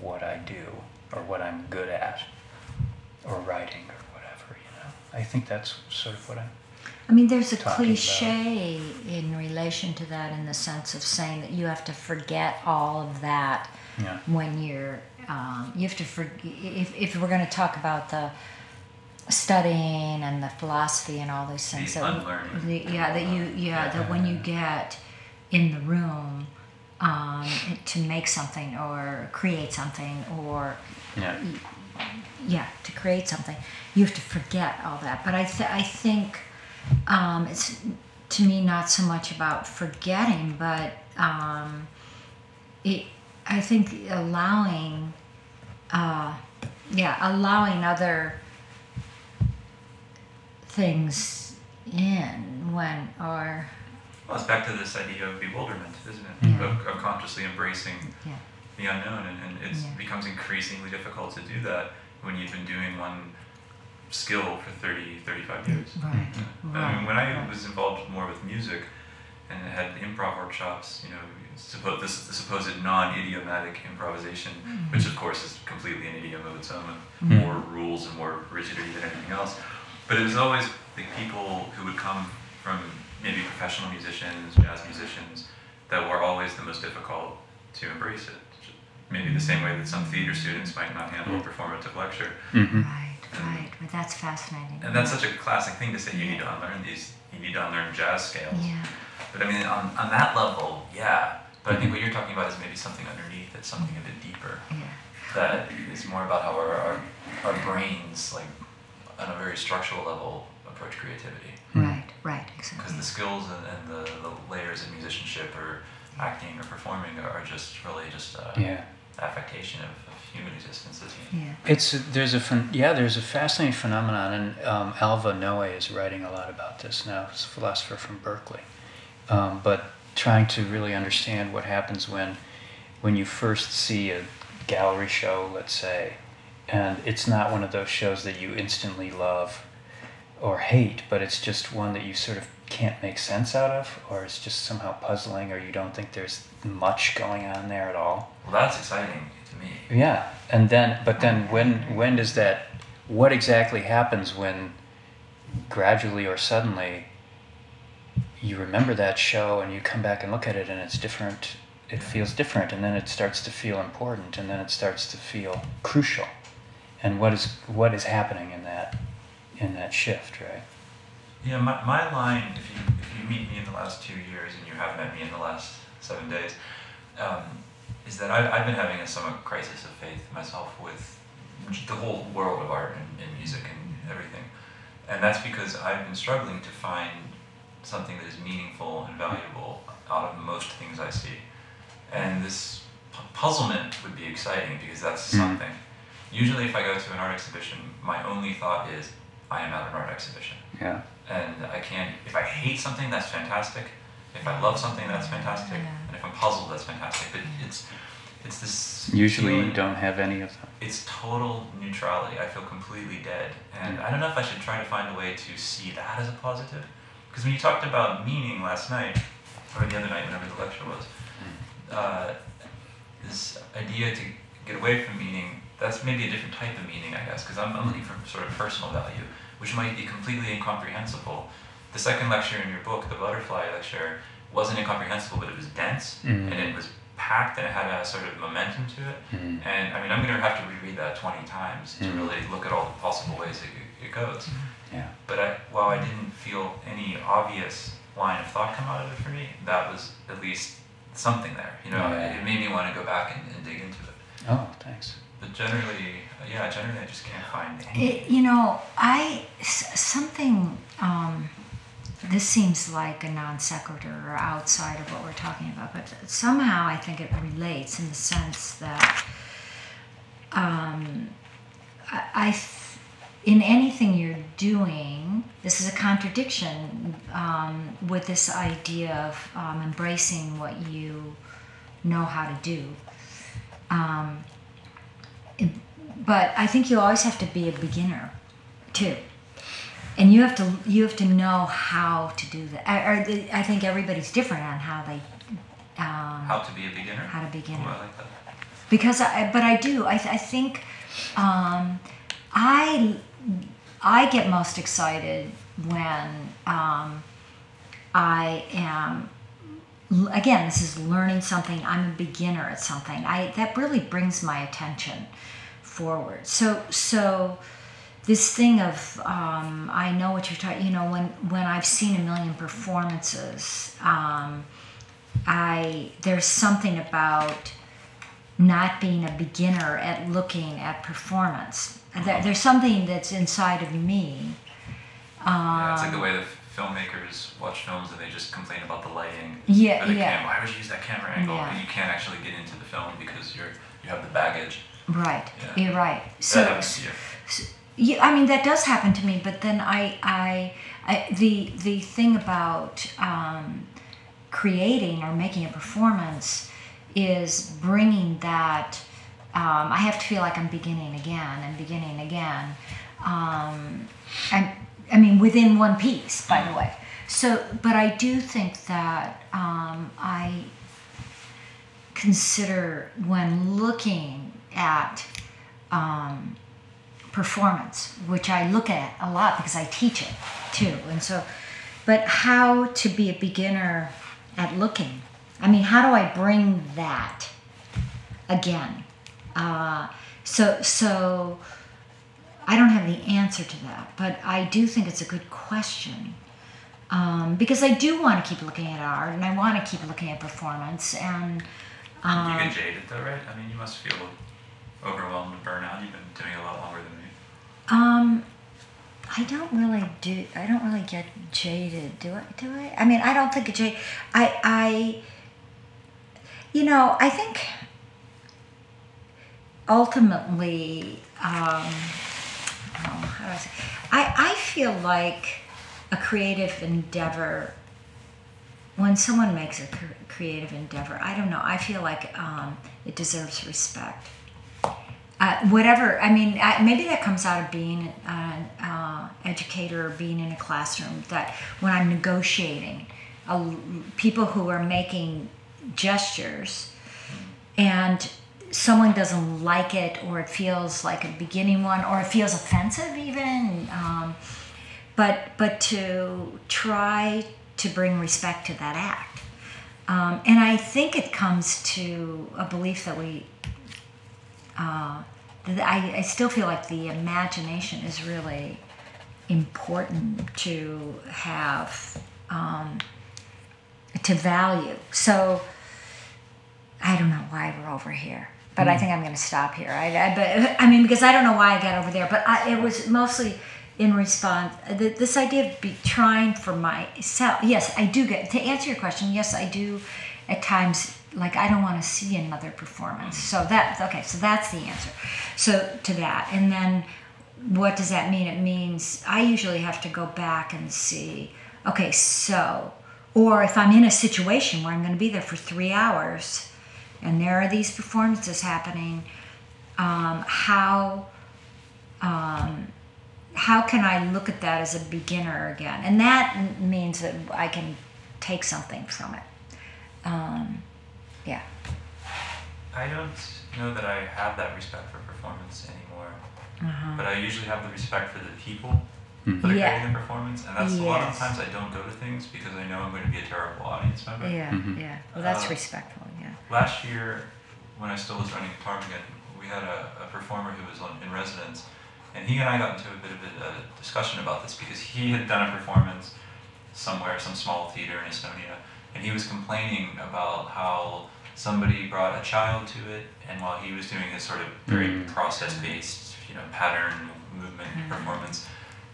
what i do or what i'm good at or writing or whatever you know? I think that's sort of what i'm I mean, there's a talking cliche in relation to that in the sense of saying that you have to forget all of that yeah. when you're um, you have to for, if, if we're going to talk about the studying and the philosophy and all these things The that unlearning. the, yeah that you yeah that when you get in the room um, to make something or create something or yeah. Yeah to create something. You have to forget all that. But i, th- I think um, it's to me not so much about forgetting but um, it, i think allowing uh, yeah allowing other things in when or Well, it's back to this idea of bewilderment, isn't it? Yeah. Of, of consciously embracing yeah the unknown, and, and it Yeah. becomes increasingly difficult to do that when you've been doing one skill for 30, 35 years. right I right mean, when I right. was involved more with music and had improv workshops, you know, suppo- this the supposed non-idiomatic improvisation, Mm-hmm. which of course is completely an idiom of its own, with Mhm. more rules and more rigidity than anything else. But it was always the people who would come from maybe professional musicians, jazz musicians, that were always the most difficult to embrace it. Maybe the same way that some theater students might not handle a performative lecture. hmm right right but that's fascinating And that's such a classic thing to say you need to unlearn these, you need to unlearn jazz scales. yeah But I mean, on, on that level, yeah. But I think what you're talking about is maybe something underneath that's something a bit deeper. yeah That is more about how our, our, our brains like on a very structural level approach creativity Right, right, because the skills and, and the, the layers of musicianship or acting or performing are, are just really just a Yeah. affectation of, of human existence? Yeah. It's there's a yeah there's a fascinating phenomenon and um, Alva Noe is writing a lot about this now. He's a philosopher from Berkeley, um, but trying to really understand what happens when when you first see a gallery show, let's say, and it's not one of those shows that you instantly love or hate, but it's just one that you sort of can't make sense out of, or it's just somehow puzzling, or you don't think there's much going on there at all. Well, that's exciting to me. Yeah, and then but then when when does that? What exactly happens when gradually or suddenly you remember that show and you come back and look at it and it's different? It feels different, and then it starts to feel important, and then it starts to feel crucial. And what is what is happening in that in that shift, right? Yeah, my, my line, if you, if you meet me in the last two years and you have met me in the last seven days, um, is that I've, I've been having a somewhat crisis of faith myself with the whole world of art and, and music and everything. And that's because I've been struggling to find something that is meaningful and valuable out of most things I see. And this pu- puzzlement would be exciting because that's Mhm. something. Usually, if I go to an art exhibition, my only thought is, I am at an art exhibition Yeah. and I can't. If I hate something, that's fantastic. If I love something, that's fantastic. Yeah. And if I'm puzzled, that's fantastic. But it's it's this. Usually you don't have any of them. It's total neutrality. I feel completely dead, and I don't know if I should try to find a way to see that as a positive. Because when you talked about meaning last night, or the other night, whenever the lecture was, uh, this idea to get away from meaning, that's maybe a different type of meaning, I guess, because I'm, I'm looking for sort of personal value, which might be completely incomprehensible. The second lecture in your book, the butterfly lecture, wasn't incomprehensible, but it was dense, Mhm. and it was packed, and it had a sort of momentum to it. Mhm. And I mean, I'm going to have to reread that 20 times to Mhm. really look at all the possible ways it, it goes. Yeah. But I, while I didn't feel any obvious line of thought come out of it for me, that was at least something there. You know, Yeah. it made me want to go back and, and dig into it. Oh, thanks. But generally, yeah, generally I just can't find any. It, you know, I something. Um, this seems like a non sequitur or outside of what we're talking about, but somehow I think it relates in the sense that um, I, I in anything you're doing, this is a contradiction um, with this idea of um, embracing what you know how to do. But I think you always have to be a beginner, too, and you have to you have to know how to do that. I, I, think everybody's different on how they um, How to be a beginner? how to begin. Oh, I like that. because I but I do I, I think um, I I get most excited when um, I am again this is learning something I'm a beginner at something I that really brings my attention forward so so this thing of um, I know what you're talking you know when when I've seen a million performances um, I there's something about not being a beginner at looking at performance. There, there's something that's inside of me. yeah, it's like the Um, way filmmakers watch films and they just complain about the lighting. Yeah, or the yeah. Cam- why would you use that camera angle? Yeah. And you can't actually get into the film because you're you have the baggage. Right, Yeah. you're right. That So, happens to you. s- yeah, I mean that does happen to me. But then I, I, I the the thing about um, creating or making a performance is bringing that. Um, I have to feel like I'm beginning again and beginning again. Um, and I mean within one piece, by the way. So, but I do think that um, I consider when looking at um, performance, which I look at a lot because I teach it too, and so. But how to be a beginner at looking? I mean, how do I bring that again? Uh, so so. I don't have the answer to that, but I do think it's a good question um, because I do want to keep looking at art and I want to keep looking at performance and. you Um, get jaded though, right? I mean, you must feel overwhelmed and burnt out. You've been doing it a lot longer than me. Um, I don't really do. I don't really get jaded, do I? Do I? I mean, I don't think jaded. I, I, you know, I think ultimately, um, I say? I, I feel like a creative endeavor. When someone makes a creative endeavor, I don't know. I feel like um, it deserves respect uh, whatever i mean I, maybe that comes out of being an uh, educator or being in a classroom that when i'm negotiating uh, people who are making gestures and someone doesn't like it or it feels like a beginning one or it feels offensive even um, but but to try to bring respect to that act um, and i think it comes to a belief that we uh, I, I still feel like the imagination is really important to have um, to value. So I don't know why we're over here, but mm. I think I'm going to stop here. I, I, but I mean because I don't know why I got over there, but I, it was mostly in response this idea of be trying for myself. Yes, I do get to answer your question. Yes, I do at times like I don't want to see another performance. So that okay, so that's the answer. So to that, and then what does that mean? It means I usually have to go back and see. Okay, so or if I'm in a situation where I'm going to be there for three hours, and there are these performances happening, um, how um, how can I look at that as a beginner again? And that means that I can take something from it. Um, yeah. I don't know that I have that respect for performance anymore. Uh-huh. But I usually have the respect for the people Mhm. that are Yeah. creating the performance, and that's a lot of times I don't go to things because I know I'm going to be a terrible audience member. Yeah, Mhm. yeah. Well, that's Uh, respectful. Yeah. Last year, when I still was running Ptarmigan, we had a, a performer who was on, in residence, and he and I got into a bit of a, a discussion about this because he had done a performance somewhere, some small theater in Estonia, and he was complaining about how somebody brought a child to it, and while he was doing his sort of very Mm. process-based, you know, pattern movement Mm. performance,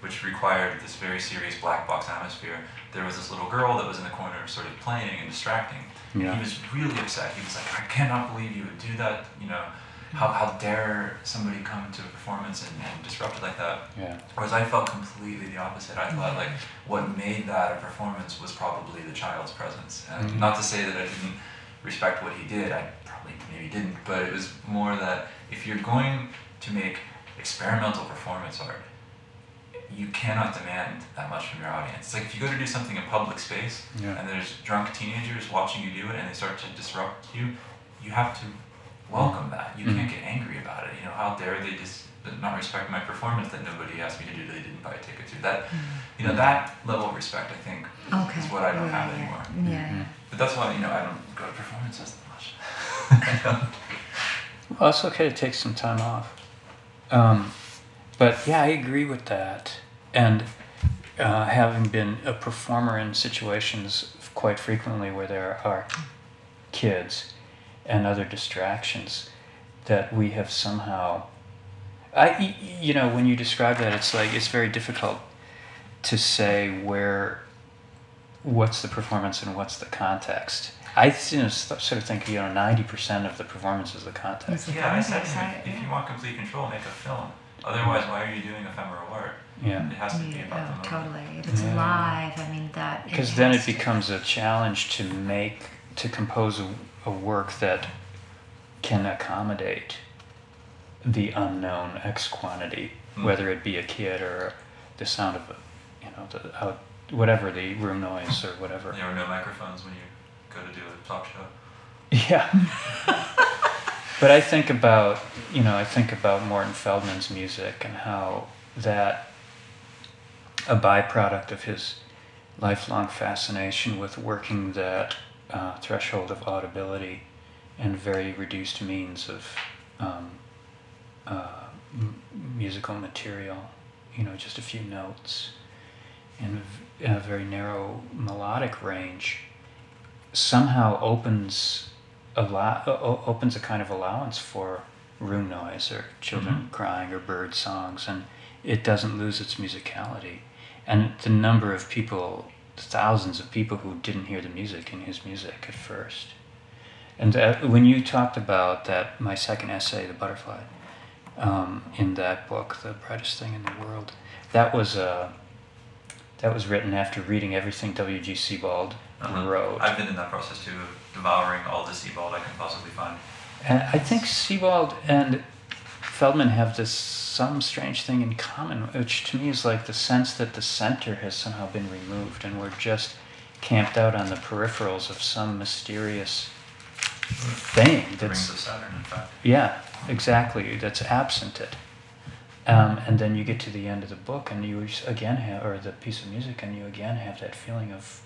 which required this very serious black box atmosphere, there was this little girl that was in the corner, sort of playing and distracting. Yeah. He was really upset. He was like, "I cannot believe you would do that. You know, how how dare somebody come to a performance and, and disrupt it like that." Yeah. Whereas I felt completely the opposite. I thought like what made that a performance was probably the child's presence. And Mhm. not to say that I didn't respect what he did. I probably maybe didn't, but it was more that if you're going to make experimental performance art, you cannot demand that much from your audience. It's like if you go to do something in public space Yeah. and there's drunk teenagers watching you do it and they start to disrupt you, you have to welcome that. You Mhm. can't get angry about it. You know, how dare they just not respect my performance that nobody asked me to do that they didn't buy a ticket to. That you know, that level of respect I think Okay. is what I don't yeah, have yeah. anymore. Yeah. Mhm. But that's why, you know, I don't go to performances that much. Well, it's okay to take some time off. Um, but yeah, I agree with that. And uh, having been a performer in situations quite frequently where there are kids and other distractions, that we have somehow. I, y- you know, when you describe that, it's like it's very difficult to say where, what's the performance and what's the context. I you know, sort of think you know ninety percent of the performance is the context. Yeah, I said to Context, him, I- if, if you want complete control, make a film. Otherwise, why are you doing ephemeral art? Yeah. It has to be Yeah, about the oh, moment. totally. If it's Yeah. live, I mean that. Because then has it to- becomes a challenge to make, to compose a, a work that can accommodate the unknown X quantity, Mm. whether it be a kid or the sound of, a, you know, the out, whatever the room noise or whatever. There were no microphones when you go to do a talk show. Yeah. but I think about, you know, I think about Morton Feldman's music and how that a byproduct of his lifelong fascination with working that uh, threshold of audibility and very reduced means of um, uh, m- musical material, you know, just a few notes and a very narrow melodic range somehow opens a lot opens a kind of allowance for room noise or children Mhm. crying or bird songs and it doesn't lose its musicality. And the number of people, thousands of people who didn't hear the music in his music at first. And that, when you talked about that, my second essay, The Butterfly, um, in that book, The Brightest Thing in the World, that was uh, that was written after reading everything W.G. Sebald Uh-huh. wrote. I've been in that process too, of devouring all the Sebald I can possibly find. And I think Sebald and Feldman have this some strange thing in common, which to me is like the sense that the center has somehow been removed and we're just camped out on the peripherals of some mysterious thing that's Saturn, in fact. yeah exactly that's absent it um, and then you get to the end of the book and you again have or the piece of music and you again have that feeling of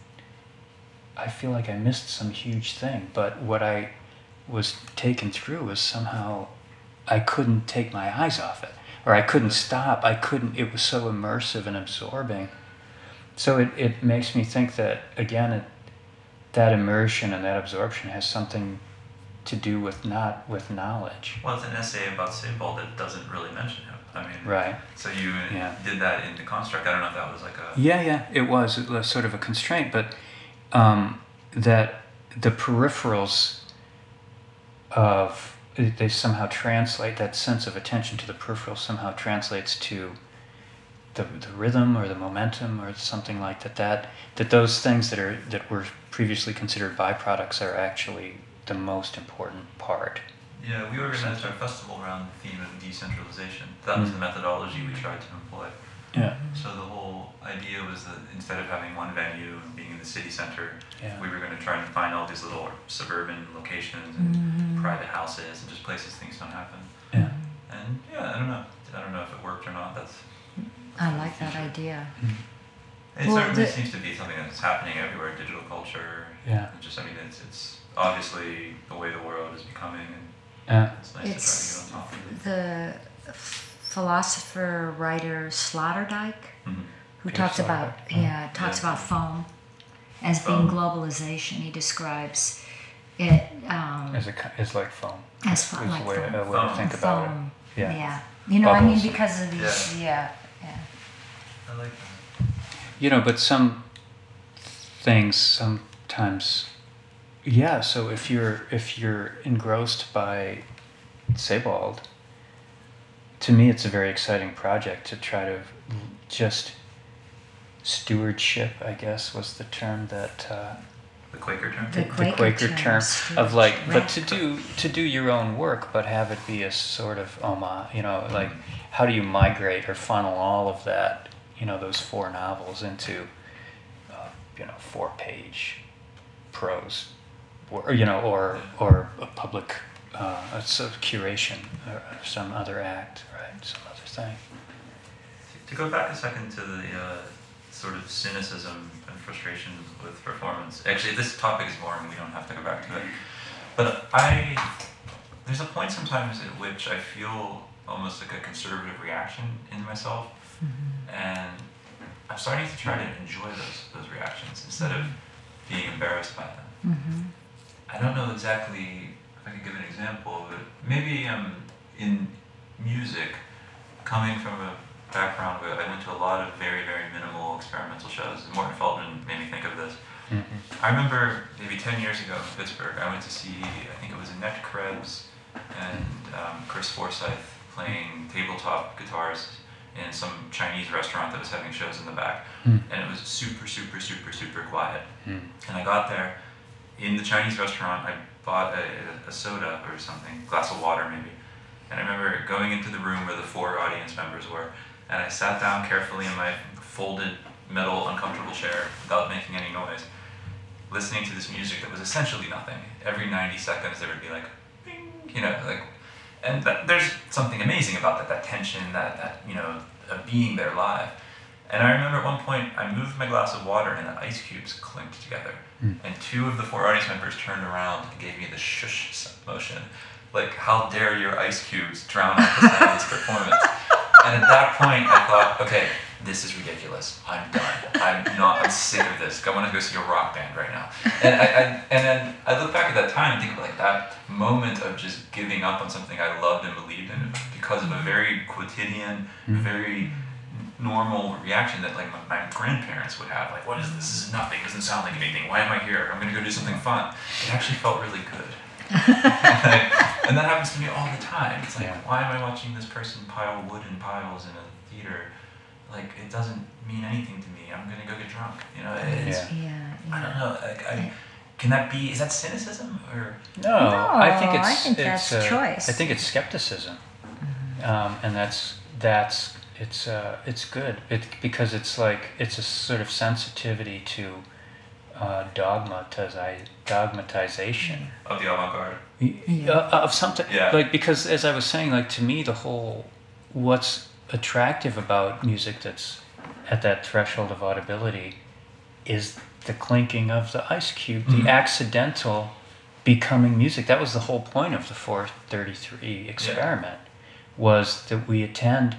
i feel like i missed some huge thing but what i was taken through was somehow i couldn't take my eyes off it or i couldn't stop i couldn't it was so immersive and absorbing so it, it makes me think that again it, that immersion and that absorption has something to do with not with knowledge Well, it's an essay about Sebald that doesn't really mention him. I mean, right so you Yeah. did that in the construct. I don't know if that was like a. Yeah, yeah, it was. It was sort of a constraint, but um, that the peripherals of they somehow translate that sense of attention to the peripheral somehow translates to the, the rhythm or the momentum or something like that. That that those things that are that were previously considered byproducts are actually the most important part. Yeah, we organized our festival around the theme of decentralization. That was Mm. the methodology we tried to employ. Yeah, So the whole idea was that instead of having one venue and being the city center, yeah, we were going to try and find all these little suburban locations and Mhm. private houses and just places things don't happen. yeah. And yeah, I don't know. I don't know if it worked or not. That's. that's I like that future. idea. It Well, certainly the- seems to be something that's happening everywhere. Digital culture. Yeah. It just I mean it's it's obviously the way the world is becoming, and Yeah. it's nice It's to try to get on top of it. the philosopher writer Sloterdijk Mhm. who Peter talks about Sloterdijk, oh. yeah talks Yeah. about foam as being Foam. globalization. He describes it um, As a as like foam. as Is fo- like way, foam. a way to Foam. think about it. foam. Yeah. You know, I mean, because of these. Yeah. Yeah. I like that. You know, but some things sometimes, yeah. So if you're if you're engrossed by Sebald, to me, it's a very exciting project to try to just stewardship. I guess was the term that. Uh, The Quaker term. The the Quaker Quaker term, term of like, but to do to do your own work, but have it be a sort of homage. You know, like how do you migrate or funnel all of that? You know, those four novels into, uh, you know, four page prose, or you know, or or a public, uh, a sort of curation or some other act, right? Some other thing. To go back a second to the uh, sort of cynicism and frustration with performance. Actually, this topic is boring. We don't have to go back to it. But I, there's a point sometimes at which I feel almost like a conservative reaction in myself, and I'm starting to try to enjoy those those reactions instead of being embarrassed by them. Mm-hmm. I don't know exactly if I can give an example, but maybe um, in music, coming from a background where I went to a lot of very, very minimal experimental shows, and Morton Feldman made me think of this. Mm-hmm. I remember maybe 10 years ago in Pittsburgh, I went to see, I think it was Annette Krebs and um, Chris Forsyth playing tabletop guitars in some Chinese restaurant that was having shows in the back. Mm. And it was super, super, super, super quiet. Mm. And I got there in the Chinese restaurant. I bought a, a soda or something, glass of water maybe. And I remember going into the room where the four audience members were, and I sat down carefully in my folded metal uncomfortable chair without making any noise, listening to this music that was essentially nothing. Every 90 seconds there would be like, bing, you know, like, and that, there's something amazing about that, that tension, that, that you know, of being there live. And I remember at one point I moved my glass of water and the ice cubes clinked together. Mm. And two of the four audience members turned around and gave me the shush motion. Like, how dare your ice cubes drown out the this performance? And at that point, I thought, okay, this is ridiculous. I'm done. I'm not. I'm sick of this. I want to go see a rock band right now. And I, I and then I look back at that time and think of like that moment of just giving up on something I loved and believed in because of a very quotidian, Mhm. very normal reaction that like my, my grandparents would have. Like, what is this? This is nothing. Doesn't sound like anything. Why am I here? I'm gonna go do something fun. It actually felt really good. and that happens to me all the time. It's like, Yeah. why am I watching this person pile wood in piles in a theater? Like, it doesn't mean anything to me. I'm gonna go get drunk. You know, it's, Yeah. Yeah, I don't know. Like, I, can that be? Is that cynicism or? No, I think it's. I think it's, that's uh, choice. I think it's skepticism, um, and that's that's it's uh, it's good. It because it's like it's a sort of sensitivity to uh, dogmatize dogmatization Of the avant-garde. Yeah. uh, of something. Yeah. Like because as I was saying, like to me, the whole what's attractive about music that's at that threshold of audibility is the clinking of the ice cube, Mhm. the accidental becoming music. That was the whole point of the 433 experiment was that we attend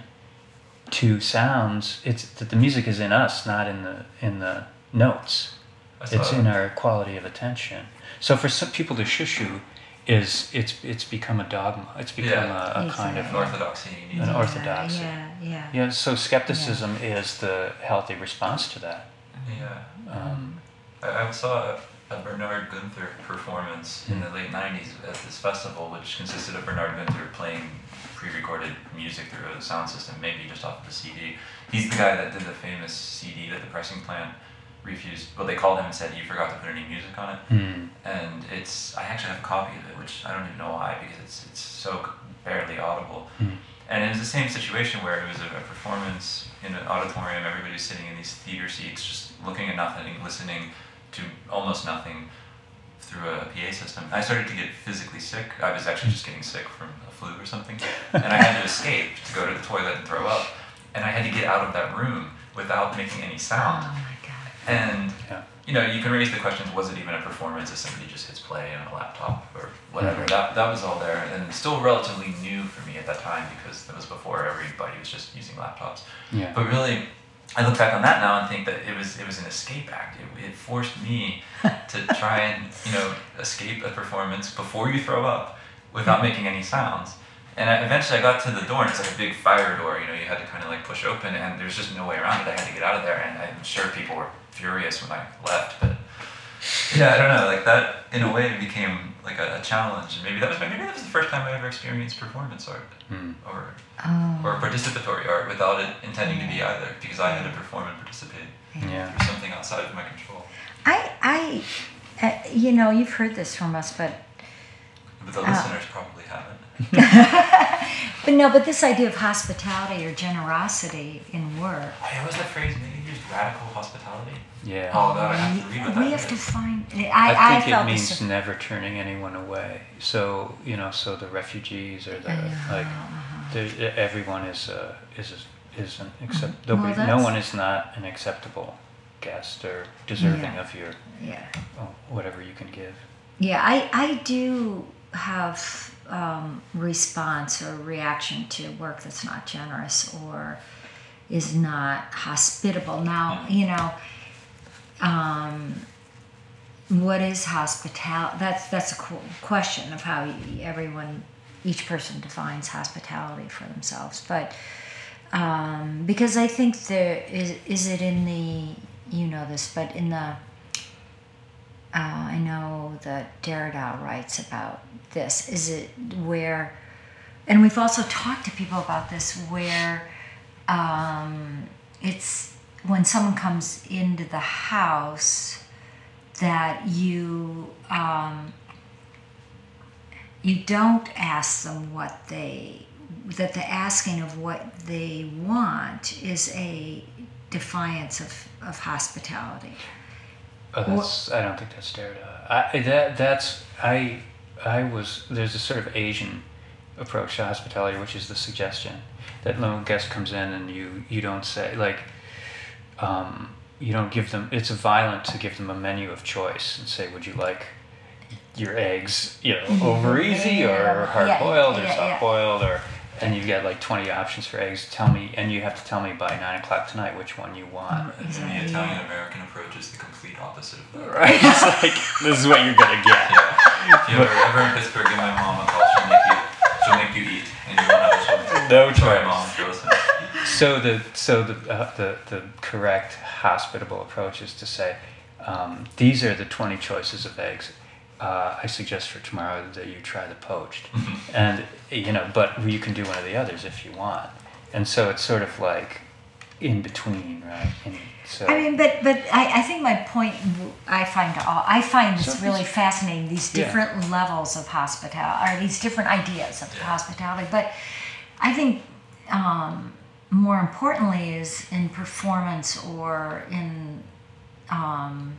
to sounds. It's that the music is in us, not in the in the notes. I It's in our quality of attention. So for some people, the shushu is it's it's become a dogma. It's become Yeah. a, a kind of An orthodoxy. An to- orthodoxy. Yeah, yeah. yeah. So skepticism is the healthy response to that. Yeah. Um, I, I saw a, a Bernhard Günter performance in the late 90s at this festival, which consisted of Bernhard Günter playing pre recorded music through a sound system, maybe just off of a CD. He's the guy that did the famous CD that the pressing plant refused. Well, they called him and said, You forgot to put any music on it. hmm. And it's, I actually have a copy of it, which I don't even know why, because it's, it's so barely audible. Hmm. And it was the same situation where it was a, a performance in an auditorium, Everybody's sitting in these theater seats, just looking at nothing, listening to almost nothing through a PA system. I started to get physically sick. I was actually just getting sick from a flu or something. And I had to escape to go to the toilet and throw up. And I had to get out of that room without making any sound. And Yeah. you know, you can raise the questions: Was it even a performance if somebody just hits play on a laptop or whatever? Mhm. That that was all there, and still relatively new for me at that time because that was before everybody was just using laptops. Yeah. But really, I look back on that now and think that it was it was an escape act. It, it forced me to try and you know escape a performance before you throw up without making any sounds. And I, eventually I got to the door and it's like a big fire door. You know, you had to kind of like push open and there's just no way around it. I had to get out of there, and I'm sure people were furious when I left, but. Yeah, I don't know. Like that, in a way, became like a, a challenge. And maybe that was maybe that was the first time I ever experienced performance art Hmm. or Oh. or participatory art without it intending to be either, because I had to perform and participate Yeah. through something outside of my control. I, I, uh, you know, you've heard this from us, but But the Ah. listeners probably haven't. but no, but this idea of hospitality or generosity in work. Wait, was that phrase maybe used radical hospitality? Yeah. Oh god, I have to read what that we have to find. I, I I, think felt it means this. never turning anyone away. So you know, so the refugees or the Uh-huh, like, the, everyone is uh, is is an accept. Well, nobody, no one is not an acceptable guest or deserving Yeah. of your Yeah. oh, whatever you can give. Yeah, I, I do have um, response or reaction to work that's not generous or is not hospitable. Now, you know, um, what is hospitality? That's that's a qu- question of how everyone, each person defines hospitality for themselves. But um, because I think there is is it in the you know this, but in the uh, I know that Derrida writes about this. Is it where, and we've also talked to people about this, where um, it's when someone comes into the house that you um, you don't ask them what they that the asking of what they want is a defiance of, of hospitality. Oh, that's, I don't think that's Derrida. I that that's I I was there's a sort of Asian approach to hospitality, which is the suggestion that when a guest comes in and you you don't say like um, you don't give them it's violent to give them a menu of choice and say would you like your eggs you know over easy or Yeah, hard boiled or soft boiled or and you've got like 20 options for eggs tell me and you have to tell me by 9 o'clock tonight which one you want And the italian american approach is the complete opposite of that. right it's like this is what you're gonna get Yeah. If you're ever in Pittsburgh, give my mom a call. She'll make you, she'll make you eat, and you won't have a choice. No Sorry, choice. mom, if so the so the, uh, the the correct hospitable approach is to say um, these are the 20 choices of eggs uh, I suggest for tomorrow that you try the poached and you know but you can do one of the others if you want and so it's sort of like in between right and so I mean, but but I, I think my point I find all I find this So really fascinating. These Yeah. different levels of hospitality, or these different ideas of Yeah. hospitality. But I think um, more importantly is in performance or in um,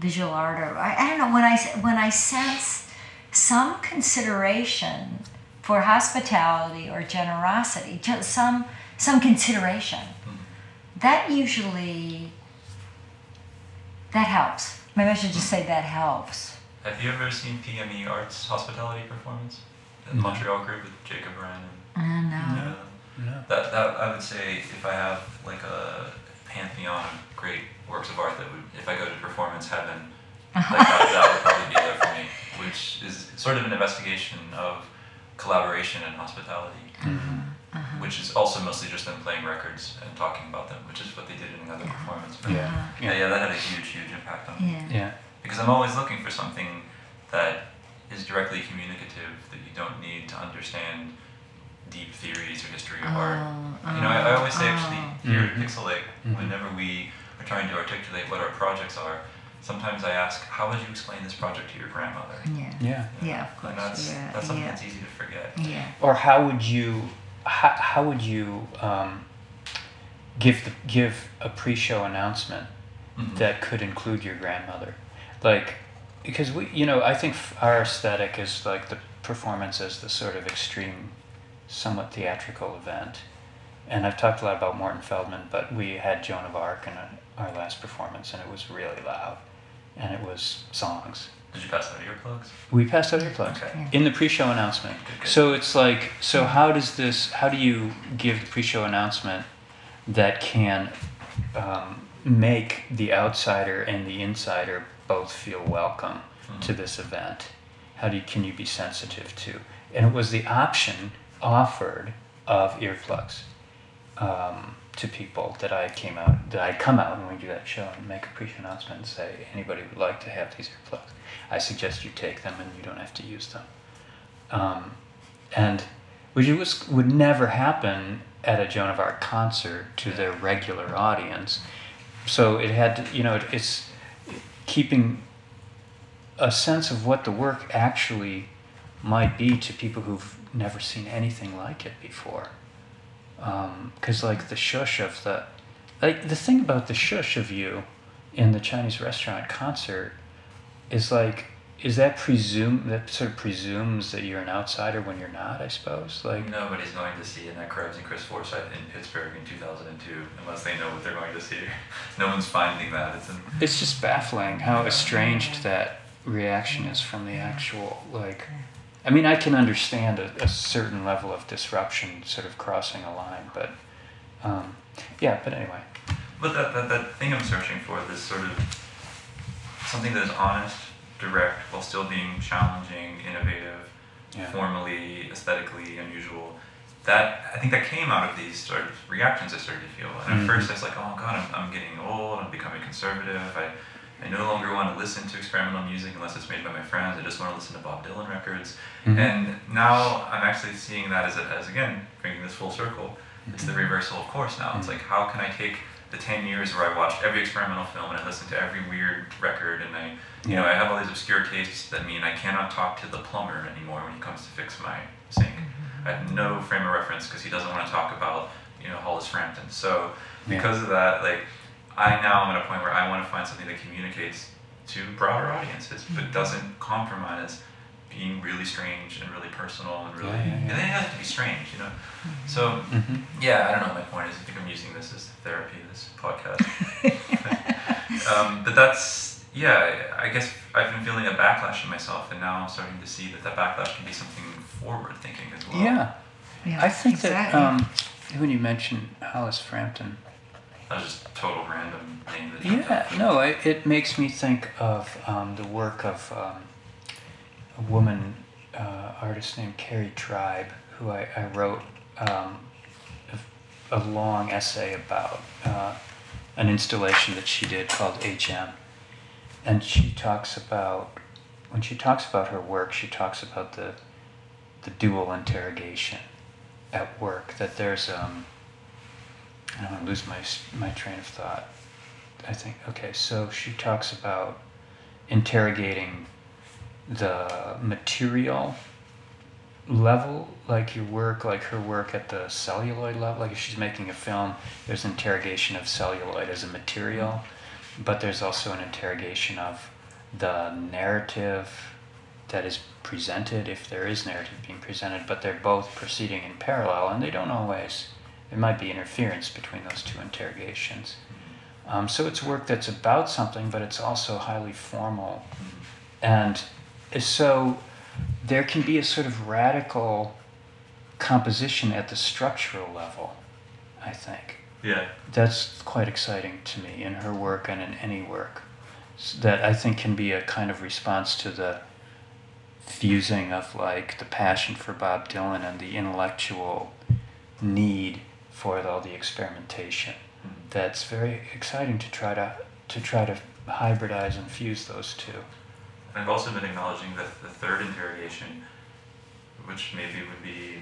visual art, or I, I don't know when I when I sense some consideration for hospitality or generosity, just some some consideration mm-hmm. that usually that helps. Maybe I should just say that helps. Have you ever seen PME Arts Hospitality Performance? The No. Montreal group with Jacob Wren I don't know. and uh, no. That, that I would say if I have like a pantheon of great works of art that would if I go to performance heaven, like that, that would probably be there for me, which is sort of an investigation of collaboration and hospitality, Mhm. which is also mostly just them playing records and talking about them, which is what they did in another Yeah. performance. yeah yeah, yeah yeah, that had a huge, huge impact on me Yeah. yeah because I'm always looking for something that is directly communicative that you don't need to understand deep theories or history of art. Oh, You know, I, I always say oh, actually oh. here Mhm. at Pixelate, Mhm. whenever we are trying to articulate what our projects are, sometimes I ask, how would you explain this project to your grandmother? Yeah. yeah Yeah, of course. And that's, yeah, that's something yeah. that's easy to forget. Yeah. or how would you how, how would you um, give the give a pre-show announcement Mhm. that could include your grandmother like because we you know i think our aesthetic is like the performance as the sort of extreme somewhat theatrical event and i've talked a lot about morton feldman but we had joan of arc in a, our last performance and it was really loud and it was songs Did you pass out earplugs? we passed out earplugs Okay. Yeah. in the pre-show announcement. Good, good. So it's like, so how does this? How do you give the pre-show announcement that can um, make the outsider and the insider both feel welcome to Mhm. this event? How do you, can you be sensitive to? And it was the option offered of earplugs um, to people that I came out, that I come out when we do that show and make a pre-show announcement and say anybody would like to have these earplugs. I suggest you take them and you don't have to use them. Um, and which was would never happen at a Joan of Arc concert to their regular audience. So it had to, you know, it, it's keeping a sense of what the work actually might be to people who've never seen anything like it before. Um, because like the shush of the, like the thing about the shush of you in the Chinese restaurant concert is like is that presume that sort of presumes that you're an outsider when you're not i suppose like Nobody's going to see Annette Krebs and Chris Forsyth in Pittsburgh in 2002 unless they know what they're going to see. No one's finding that. It's an, it's just baffling how estranged that reaction is from the actual like i mean i can understand a, a certain level of disruption sort of crossing a line but um, yeah but anyway But that, that, that thing I'm searching for, this sort of something that is honest, direct, while still being challenging, innovative, Yeah. formally, aesthetically unusual. That I think that came out of these sort of reactions I started to feel. And at Mhm. first I was like, oh god, I'm, I'm getting old. I'm becoming conservative. I, I no longer want to listen to experimental music unless it's made by my friends. I just want to listen to Bob Dylan records. Mhm. And now I'm actually seeing that as, a, as again, bringing this full circle. It's the reversal of course now. It's Mhm. like, how can I take the 10 years where I watched every experimental film and I listened to every weird record and I, you know, I have all these obscure tastes that mean I cannot talk to the plumber anymore when he comes to fix my sink. I have no frame of reference because he doesn't want to talk about, you know, Hollis Frampton. So Yeah. because of that, like, I now am at a point where I want to find something that communicates to broader audiences, but doesn't compromise being really strange and really personal and really. Yeah, yeah, yeah. And it has to be strange, you know. So Mhm. yeah, I don't know. what My point is, I think I'm using this as therapy. This podcast. um, but that's yeah. I guess I've been feeling a backlash in myself, and now I'm starting to see that that backlash can be something forward thinking as well. yeah Yeah, i think exactly. that um, when you mentioned hollis frampton That was just total random name that Yeah, no, it, it makes me think of um, the work of um, a woman uh, artist named Kerry Tribe, who I, I wrote um, a a long essay about uh, an installation that she did called HM. And she talks about, when she talks about her work, she talks about the, the dual interrogation at work, that there's, um, I don't want to lose my, my train of thought. I think, okay, so she talks about interrogating the material level, like your work, like her work at the celluloid level. Like if she's making a film, there's interrogation of celluloid as a material, but there's also an interrogation of the narrative that is presented, if there is narrative being presented, but they're both proceeding in parallel, and they don't always. There might be interference between those two interrogations. Um, so it's work that's about something, but it's also highly formal. And so there can be a sort of radical composition at the structural level, I think. Yeah. That's quite exciting to me in her work and in any work. That I think can be a kind of response to the fusing of like the passion for Bob Dylan and the intellectual need for all the experimentation. Mm-hmm. That's very exciting to try to to try to hybridize and fuse those two. I've also been acknowledging that the third interrogation, which maybe would be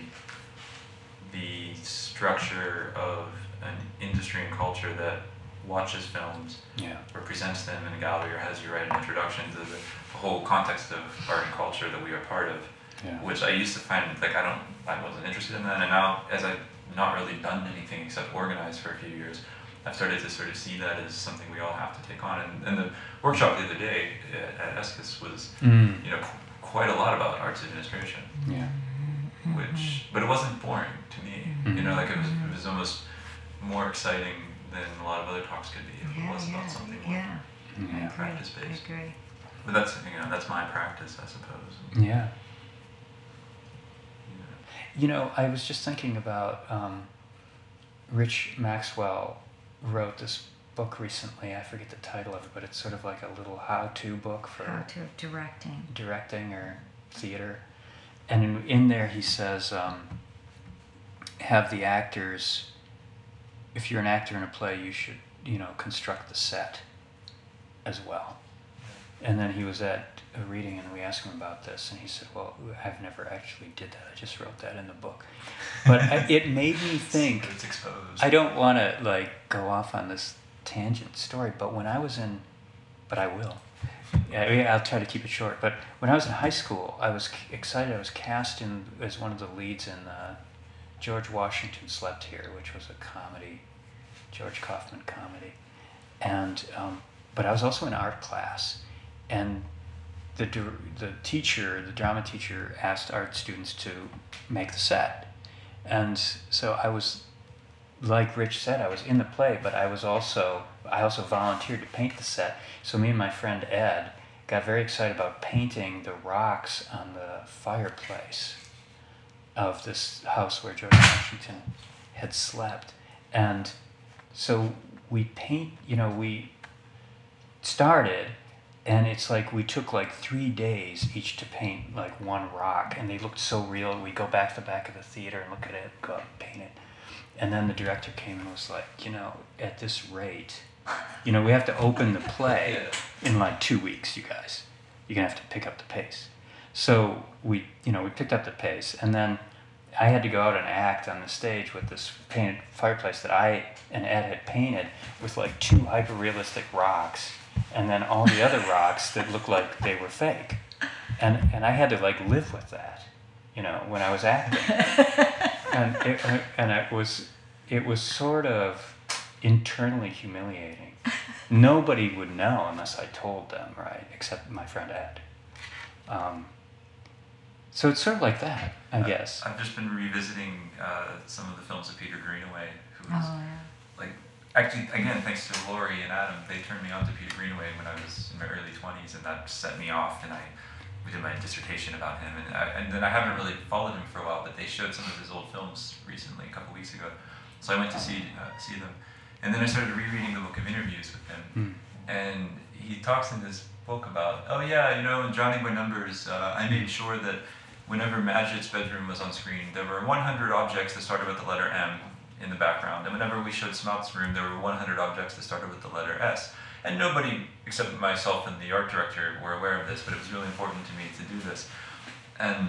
the structure of an industry and culture that watches films Yeah. or presents them in a gallery or has you write an introduction to the, the whole context of art and culture that we are part of, Yeah. which I used to find like I don't I wasn't interested in that, and now as I've not really done anything except organize for a few years, I've started to sort of see that as something we all have to take on. And, and the workshop the other day at, at Escus was Mm. you know qu- quite a lot about arts administration, Yeah. which but it wasn't boring to me. You know, like it was it was almost more exciting than a lot of other talks could be if it Yeah, was about something more yeah. I Yeah. agree. practice I based. agree. But that's you know that's my practice, I suppose. Yeah. You know, I was just thinking about um, Rich Maxwell wrote this book recently. I forget the title of it, but it's sort of like a little how-to book for How to directing. directing or theater. And in, in there, he says, um, have the actors, if you're an actor in a play, you should, you know, construct the set as well. And then he was at a reading and we asked him about this, and he said, Well, I've never actually did that. I just wrote that in the book. But I, it made me think. It's exposed. I don't want to like go off on this tangent story, but when I was in, but I will. I mean, I'll try to keep it short. But when I was in high school, I was excited. I was cast in as one of the leads in uh, George Washington Slept Here, which was a comedy, George Kaufman comedy, and um, but I was also in art class, and the the teacher, the drama teacher, asked art students to make the set, and so I was like Rich said, I was in the play, but I was also I also volunteered to paint the set. So me and my friend Ed got very excited about painting the rocks on the fireplace of this house where George Washington had slept. And so we paint, you know, we started and it's like we took like three days each to paint like one rock and they looked so real. We go back to the back of the theater and look at it, go up paint it. And then the director came and was like, you know, at this rate, you know, we have to open the play in like two weeks, you guys. You're gonna have to pick up the pace. So we, you know, we picked up the pace, and then I had to go out and act on the stage with this painted fireplace that I and Ed had painted with like two hyper realistic rocks, and then all the other rocks that looked like they were fake, and and I had to like live with that, you know, when I was acting and it, and it was it was sort of internally humiliating. Nobody would know unless I told them, right? Except my friend Ed. Um, so it's sort of like that, I guess. I've just been revisiting uh, some of the films of Peter Greenaway, who was Oh, yeah. like actually again thanks to Laurie and Adam, they turned me on to Peter Greenaway when I was in my early twenties, and that set me off. And I we did my dissertation about him, and I, and then I haven't really followed him for a while, but they showed some of his old films recently, a couple weeks ago. So I went to see uh, see them, and then I started rereading the book of interviews with him, Hmm. and he talks in this book about oh yeah you know in Drowning by Numbers uh, I made sure that whenever Madgett's bedroom was on screen there were 100 objects that started with the letter M in the the background. And whenever we showed Smut's room, there were 100 objects that started with the letter S. And nobody except myself and the art director were aware of this, but it was really important to me to do this. And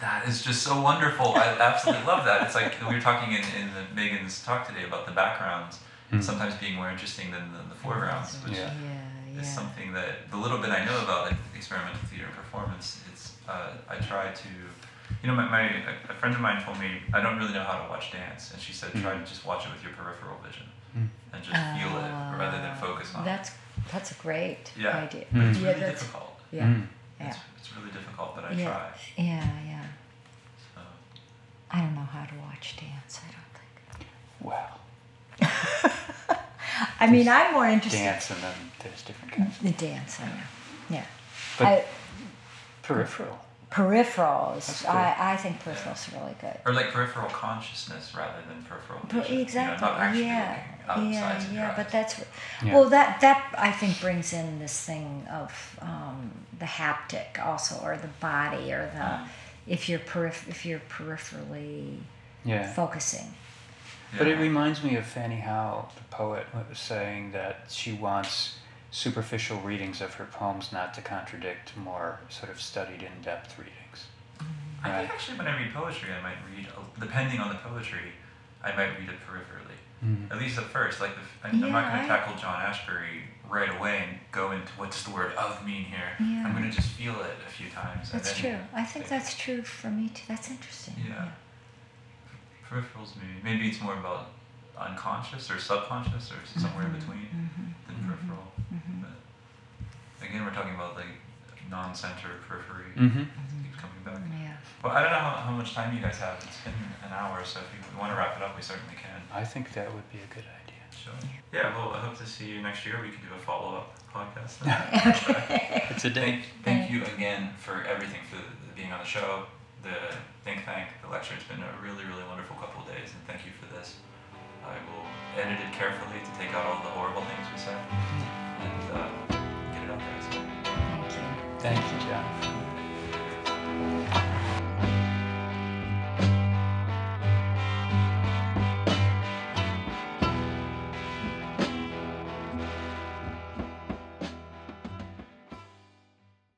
that is just so wonderful. I absolutely love that. It's like we were talking in, in the, Megan's talk today about the backgrounds Mm. sometimes being more interesting than the, the foregrounds, which Yeah. yeah, is yeah. something that the little bit I know about like experimental theater and performance, it's uh, I try to, you know, my, my a- a friend of mine told me I don't really know how to watch dance, and she said try to Mhm. just watch it with your peripheral vision Mm. and just feel it rather than Ah, focus on That's that's a great Yeah. idea. it. But it's Mm. Yeah, really that's difficult. yeah, Mm. yeah, It's, it's really difficult, but I Yeah. try. yeah, yeah. So. I don't know how to watch dance. I don't think. Wow. I mean, I'm more interested Dance and then there's different kinds. the dance. I know. Yeah. But I, peripheral. Peripherals. That's. I, I think peripherals are really good. Or like peripheral consciousness rather than peripheral vision. exactly. You know, not actually yeah. looking yeah. outside of your Yeah. But eyes. that's Yeah. well. That that I think brings in this thing of um, the haptic also, or the body, or the Mm. if you're periph- if you're peripherally Yeah. focusing. But it reminds me of Fanny Howe, the poet, was saying that she wants superficial readings of her poems not to contradict more sort of studied in depth readings. I Right. think actually when I read poetry, I might read, depending on the poetry, I might read it peripherally. Mm. At least at first. Like, if, I'm I'm not going to tackle John Ashbery right away and go into what does the word of mean here. Yeah. I'm going to just feel it a few times. and That's then true. I think that's true for me too. That's interesting. Yeah. Peripherals, maybe. Maybe it's more about unconscious or subconscious or somewhere in between hmm than peripheral. But again, we're talking about like non-center periphery. Mm-hmm. Keeps coming back. Yeah. Well, I don't know how, how much time you guys have. It's been an hour, so if you want to wrap it up, we certainly can. I think that would be a good idea. Sure. Yeah, well, I hope to see you next year. We can do a follow-up podcast. then. okay. It's a day. Thank, thank you again for everything, for the, being on the show, the think tank, the lecture. It's been a really, really wonderful couple of days, and thank you for this. I will edit it carefully to take out all the horrible things we said and uh, Thank you, Jeff.